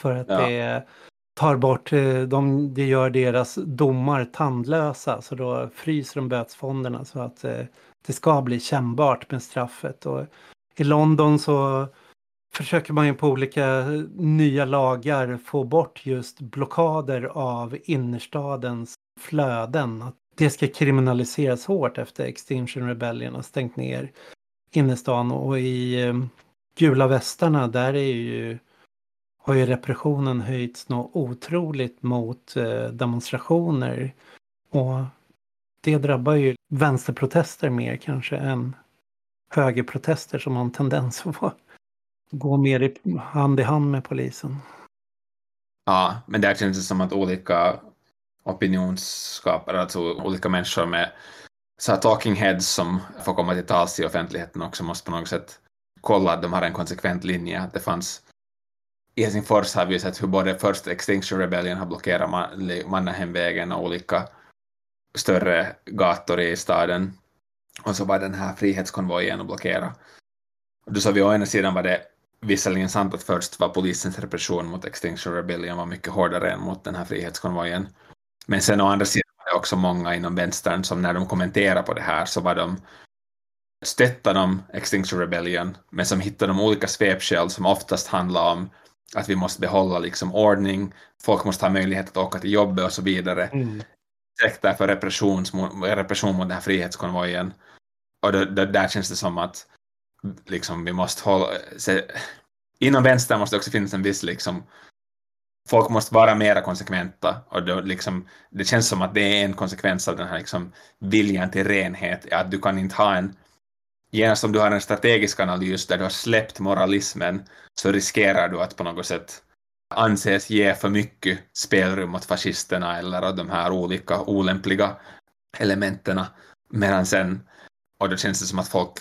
För att ja. det tar bort, eh, de, det gör deras domar tandlösa. Så då fryser de bötesfonderna så att eh, det ska bli kännbart med straffet. Och I London så försöker man ju på olika nya lagar få bort just blockader av innerstadens flöden. Att det ska kriminaliseras hårt efter Extinction Rebellion har stängt ner innerstan och i eh, gula västarna där är ju har ju repressionen höjts något otroligt mot eh, demonstrationer. Och det drabbar ju vänsterprotester mer kanske än högerprotester som har en tendens att gå mer i, hand i hand med polisen. Ja, men där känns det som att olika opinionsskapare, alltså olika människor med så här talking heads som får komma till tals i offentligheten också måste på något sätt kolla att de har en konsekvent linje. Att det fanns i Helsingfors har vi sett hur både först Extinction Rebellion har blockerat Mannahemvägen och olika större gator i staden. Och så var den här frihetskonvojen och blockera. Då sa vi å ena sidan var det visserligen sant att först var polisens repression mot Extinction Rebellion var mycket hårdare än mot den här frihetskonvojen. Men sen å andra sidan var det också många inom vänstern som när de kommenterade på det här så var de stöttade de Extinction Rebellion men som hittade de olika svepskäl som oftast handlar om att vi måste behålla liksom ordning, folk måste ha möjlighet att åka till jobbet och så vidare. Mm. för repression, repression mot den här frihetskonvojen. Och då, då, där känns det som att liksom, vi måste hålla... Se, inom vänster måste det också finnas en viss liksom, folk måste vara mera konsekventa och då liksom, det känns som att det är en konsekvens av den här liksom, viljan till renhet, att du kan inte ha en genast om du har en strategisk analys där du har släppt moralismen så riskerar du att på något sätt anses ge för mycket spelrum åt fascisterna eller åt de här olika olämpliga elementen medan sen och då känns det som att folk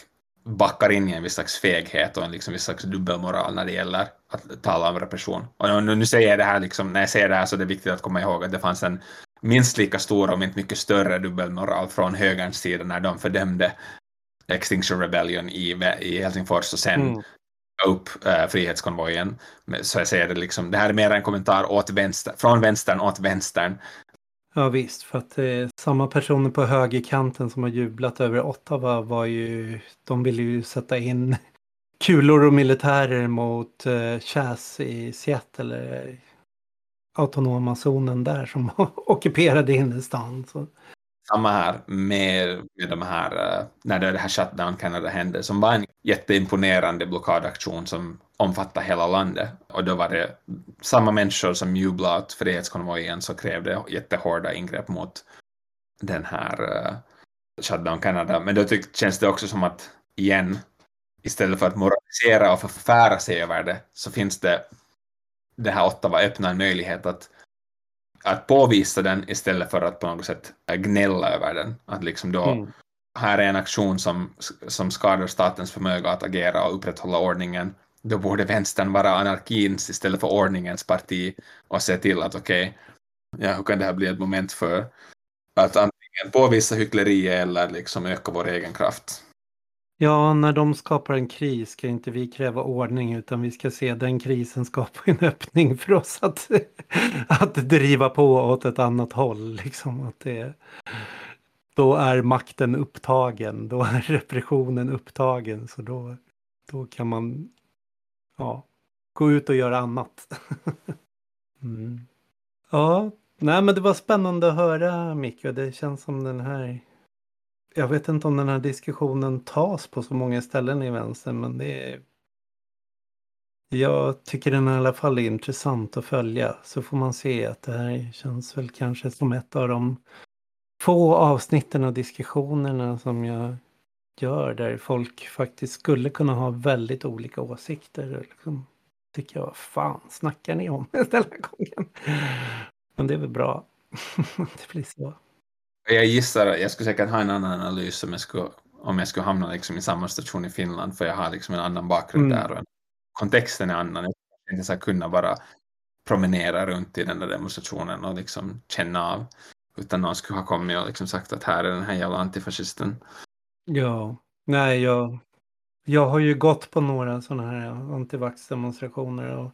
backar in i en viss slags feghet och en liksom viss slags dubbelmoral när det gäller att tala om repression. Och nu, nu säger jag det här, liksom, när jag säger det här så är det viktigt att komma ihåg att det fanns en minst lika stor, om inte mycket större dubbelmoral från högerns sida när de fördömde Extinction Rebellion i, i Helsingfors och sen mm. upp äh, frihetskonvojen. Så jag säger det liksom, det här är mer en kommentar åt vänster, från vänstern åt vänstern Ja visst, för att eh, samma personer på högerkanten som har jublat över Ottawa var ju, de ville ju sätta in kulor och militärer mot eh, Chas i Seattle, eh, autonoma zonen där som ockuperade innerstan. Så. Samma här med, med de här, eh, när det här shutdown Canada hände, som var en jätteimponerande blockadaktion som omfattade hela landet. Och då var det samma människor som jublade åt frihetskonvojen som krävde jättehårda ingrepp mot den här uh, Shutdown Canada. Men då tyck, känns det också som att, igen, istället för att moralisera och förfära sig över det, så finns det det här Ottawa öppnar en möjlighet att, att påvisa den istället för att på något sätt gnälla över den. Att liksom då, mm. här är en aktion som, som skadar statens förmåga att agera och upprätthålla ordningen, då borde vänstern vara anarkins istället för ordningens parti och se till att okej, okay, ja, hur kan det här bli ett moment för att antingen påvisa hyckleri eller liksom öka vår egen kraft. Ja, när de skapar en kris ska inte vi kräva ordning utan vi ska se den krisen skapa en öppning för oss att, att driva på åt ett annat håll. Liksom, att det, då är makten upptagen, då är repressionen upptagen. Så då, då kan man ja, gå ut och göra annat. mm. Ja, nej men det var spännande att höra Micke och det känns som den här jag vet inte om den här diskussionen tas på så många ställen i Vänstern, men det är jag tycker den i alla fall är intressant att följa så får man se att det här känns väl kanske som ett av de få avsnitten och diskussionerna som jag gör där folk faktiskt skulle kunna ha väldigt olika åsikter. Liksom, tycker jag, vad fan snackar ni om den här gången? Men det är väl bra. det blir så. Jag gissar, jag skulle säkert ha en annan analys om jag skulle, om jag skulle hamna liksom i samma station i Finland, för jag har liksom en annan bakgrund mm. där och kontexten är annan. Jag skulle inte så kunna bara promenera runt i den där demonstrationen och liksom känna av, utan någon skulle ha kommit och liksom sagt att här är den här jävla antifascisten. Ja, nej, jag, jag har ju gått på några sådana här antivax-demonstrationer och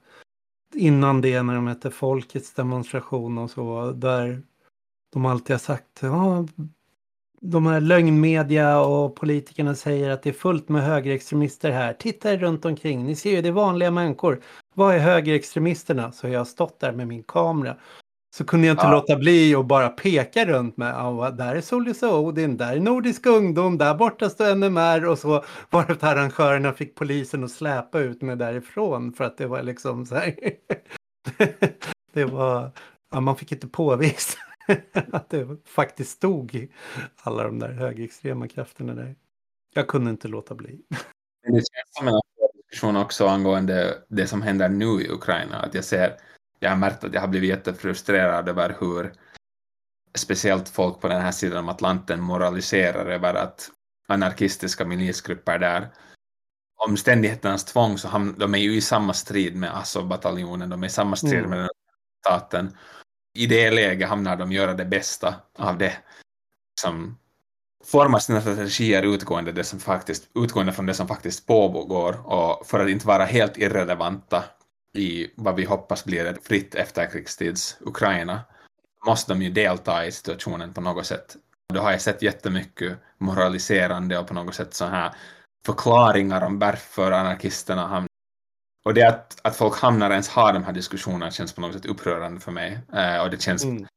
innan det när de hette Folkets demonstration och så, där de alltid har sagt ja, de här lögnmedia och politikerna säger att det är fullt med högerextremister här. Titta er runt omkring, ni ser ju det är vanliga människor. Vad är högerextremisterna? Så jag har stått där med min kamera så kunde jag inte ja. låta bli att bara peka runt med, ja, där är Solis och Odin, där är Nordisk ungdom, där borta står NMR och så var det arrangörerna fick polisen att släpa ut mig därifrån för att det var liksom så här. det var, ja, man fick inte påvisa att det faktiskt stod alla de där högerextrema krafterna där. Jag kunde inte låta bli. Det känns som en diskussion också angående det som händer nu i Ukraina, att jag ser jag har märkt att jag har blivit jättefrustrerad över hur speciellt folk på den här sidan om Atlanten moraliserar över att anarkistiska milisgrupper där omständigheternas tvång så ham- de är ju i samma strid med Azov-bataljonen, de är i samma strid mm. med staten. I det läget hamnar de göra det bästa av det som formar sina strategier utgående, det som faktiskt, utgående från det som faktiskt pågår och för att inte vara helt irrelevanta i vad vi hoppas blir ett fritt efterkrigstids Ukraina måste de ju delta i situationen på något sätt. Då har jag sett jättemycket moraliserande och på något sätt så här förklaringar om varför anarkisterna och det att, att folk hamnar ens har de här diskussionerna känns på något sätt upprörande för mig. Eh, och det känns mm.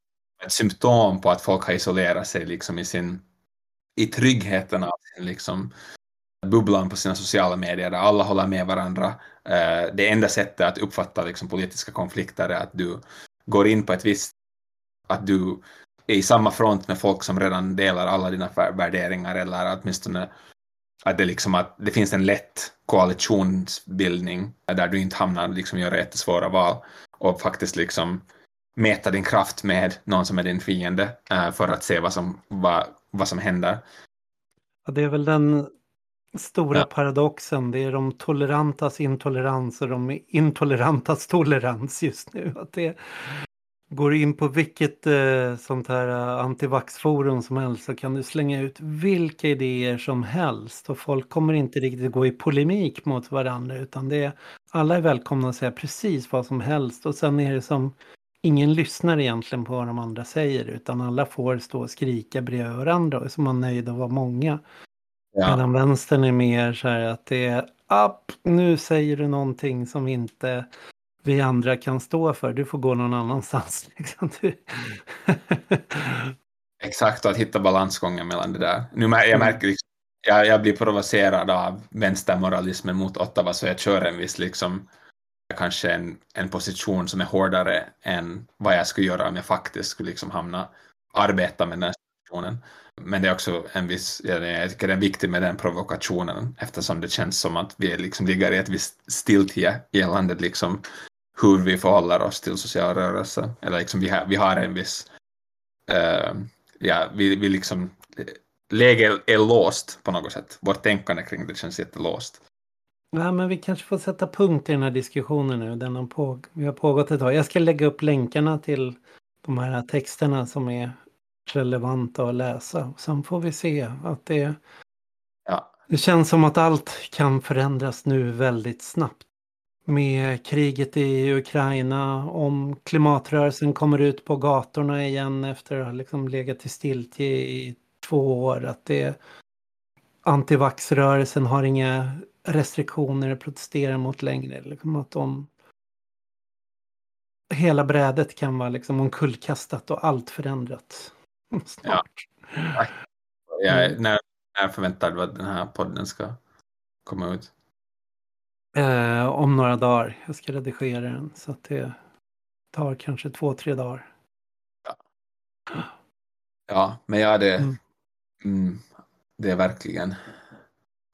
ett symptom på att folk har isolerat sig liksom i sin i tryggheten av sin liksom bubblan på sina sociala medier där alla håller med varandra. Uh, det enda sättet att uppfatta liksom, politiska konflikter är att du går in på ett visst... att du är i samma front med folk som redan delar alla dina värderingar eller åtminstone att det, liksom att det finns en lätt koalitionsbildning där du inte hamnar liksom göra jättesvåra val och faktiskt liksom mäta din kraft med någon som är din fiende uh, för att se vad som, vad, vad som händer. Ja, det är väl den stora ja. paradoxen. Det är de tolerantas intolerans och de intolerantas tolerans just nu. Att det går in på vilket eh, sånt här eh, antivaxforum som helst så kan du slänga ut vilka idéer som helst och folk kommer inte riktigt gå i polemik mot varandra utan det är, alla är välkomna att säga precis vad som helst och sen är det som ingen lyssnar egentligen på vad de andra säger utan alla får stå och skrika bredvid varandra och så är man nöjd att vara många. Ja. Medan vänstern är mer så här att det är upp, nu säger du någonting som inte vi andra kan stå för. Du får gå någon annanstans. Liksom. Exakt, och att hitta balansgången mellan det där. Nu, jag märker liksom, jag, jag blir provocerad av vänstermoralismen mot Ottawa så jag kör en viss liksom kanske en, en position som är hårdare än vad jag skulle göra om jag faktiskt skulle liksom hamna arbeta med den här situationen. Men det är också en viss, jag tycker det är viktigt med den provokationen eftersom det känns som att vi liksom ligger i ett visst stiltje gällande liksom hur vi förhåller oss till social rörelse. Eller liksom vi har, vi har en viss, uh, ja, vi, vi liksom läget är låst på något sätt. Vårt tänkande kring det känns jättelåst. Ja, men vi kanske får sätta punkt i den här diskussionen nu. Den har på, vi har pågått ett tag. Jag ska lägga upp länkarna till de här texterna som är relevanta att läsa. Sen får vi se att det, Ja. det känns som att allt kan förändras nu väldigt snabbt. Med kriget i Ukraina, om klimatrörelsen kommer ut på gatorna igen efter att ha liksom legat i stiltje i två år. Att det antivaxrörelsen har inga restriktioner att protestera mot längre. Liksom att de, hela brädet kan vara liksom omkullkastat och allt förändrat. Snart. Jag, Mm. när, när förväntar du att den här podden ska komma ut? Eh, om några dagar. Jag ska redigera den så att det tar kanske två, tre dagar. Ja, men ja, det, Mm. mm, det är verkligen,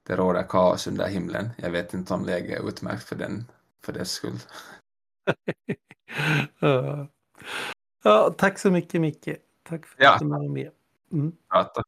det råder kaos under himlen. Jag vet inte om läget är utmärkt för, den, för dess skull. Eh, ja, tack så mycket Micke. Tack för att Ja. du var med. Mm. Prata.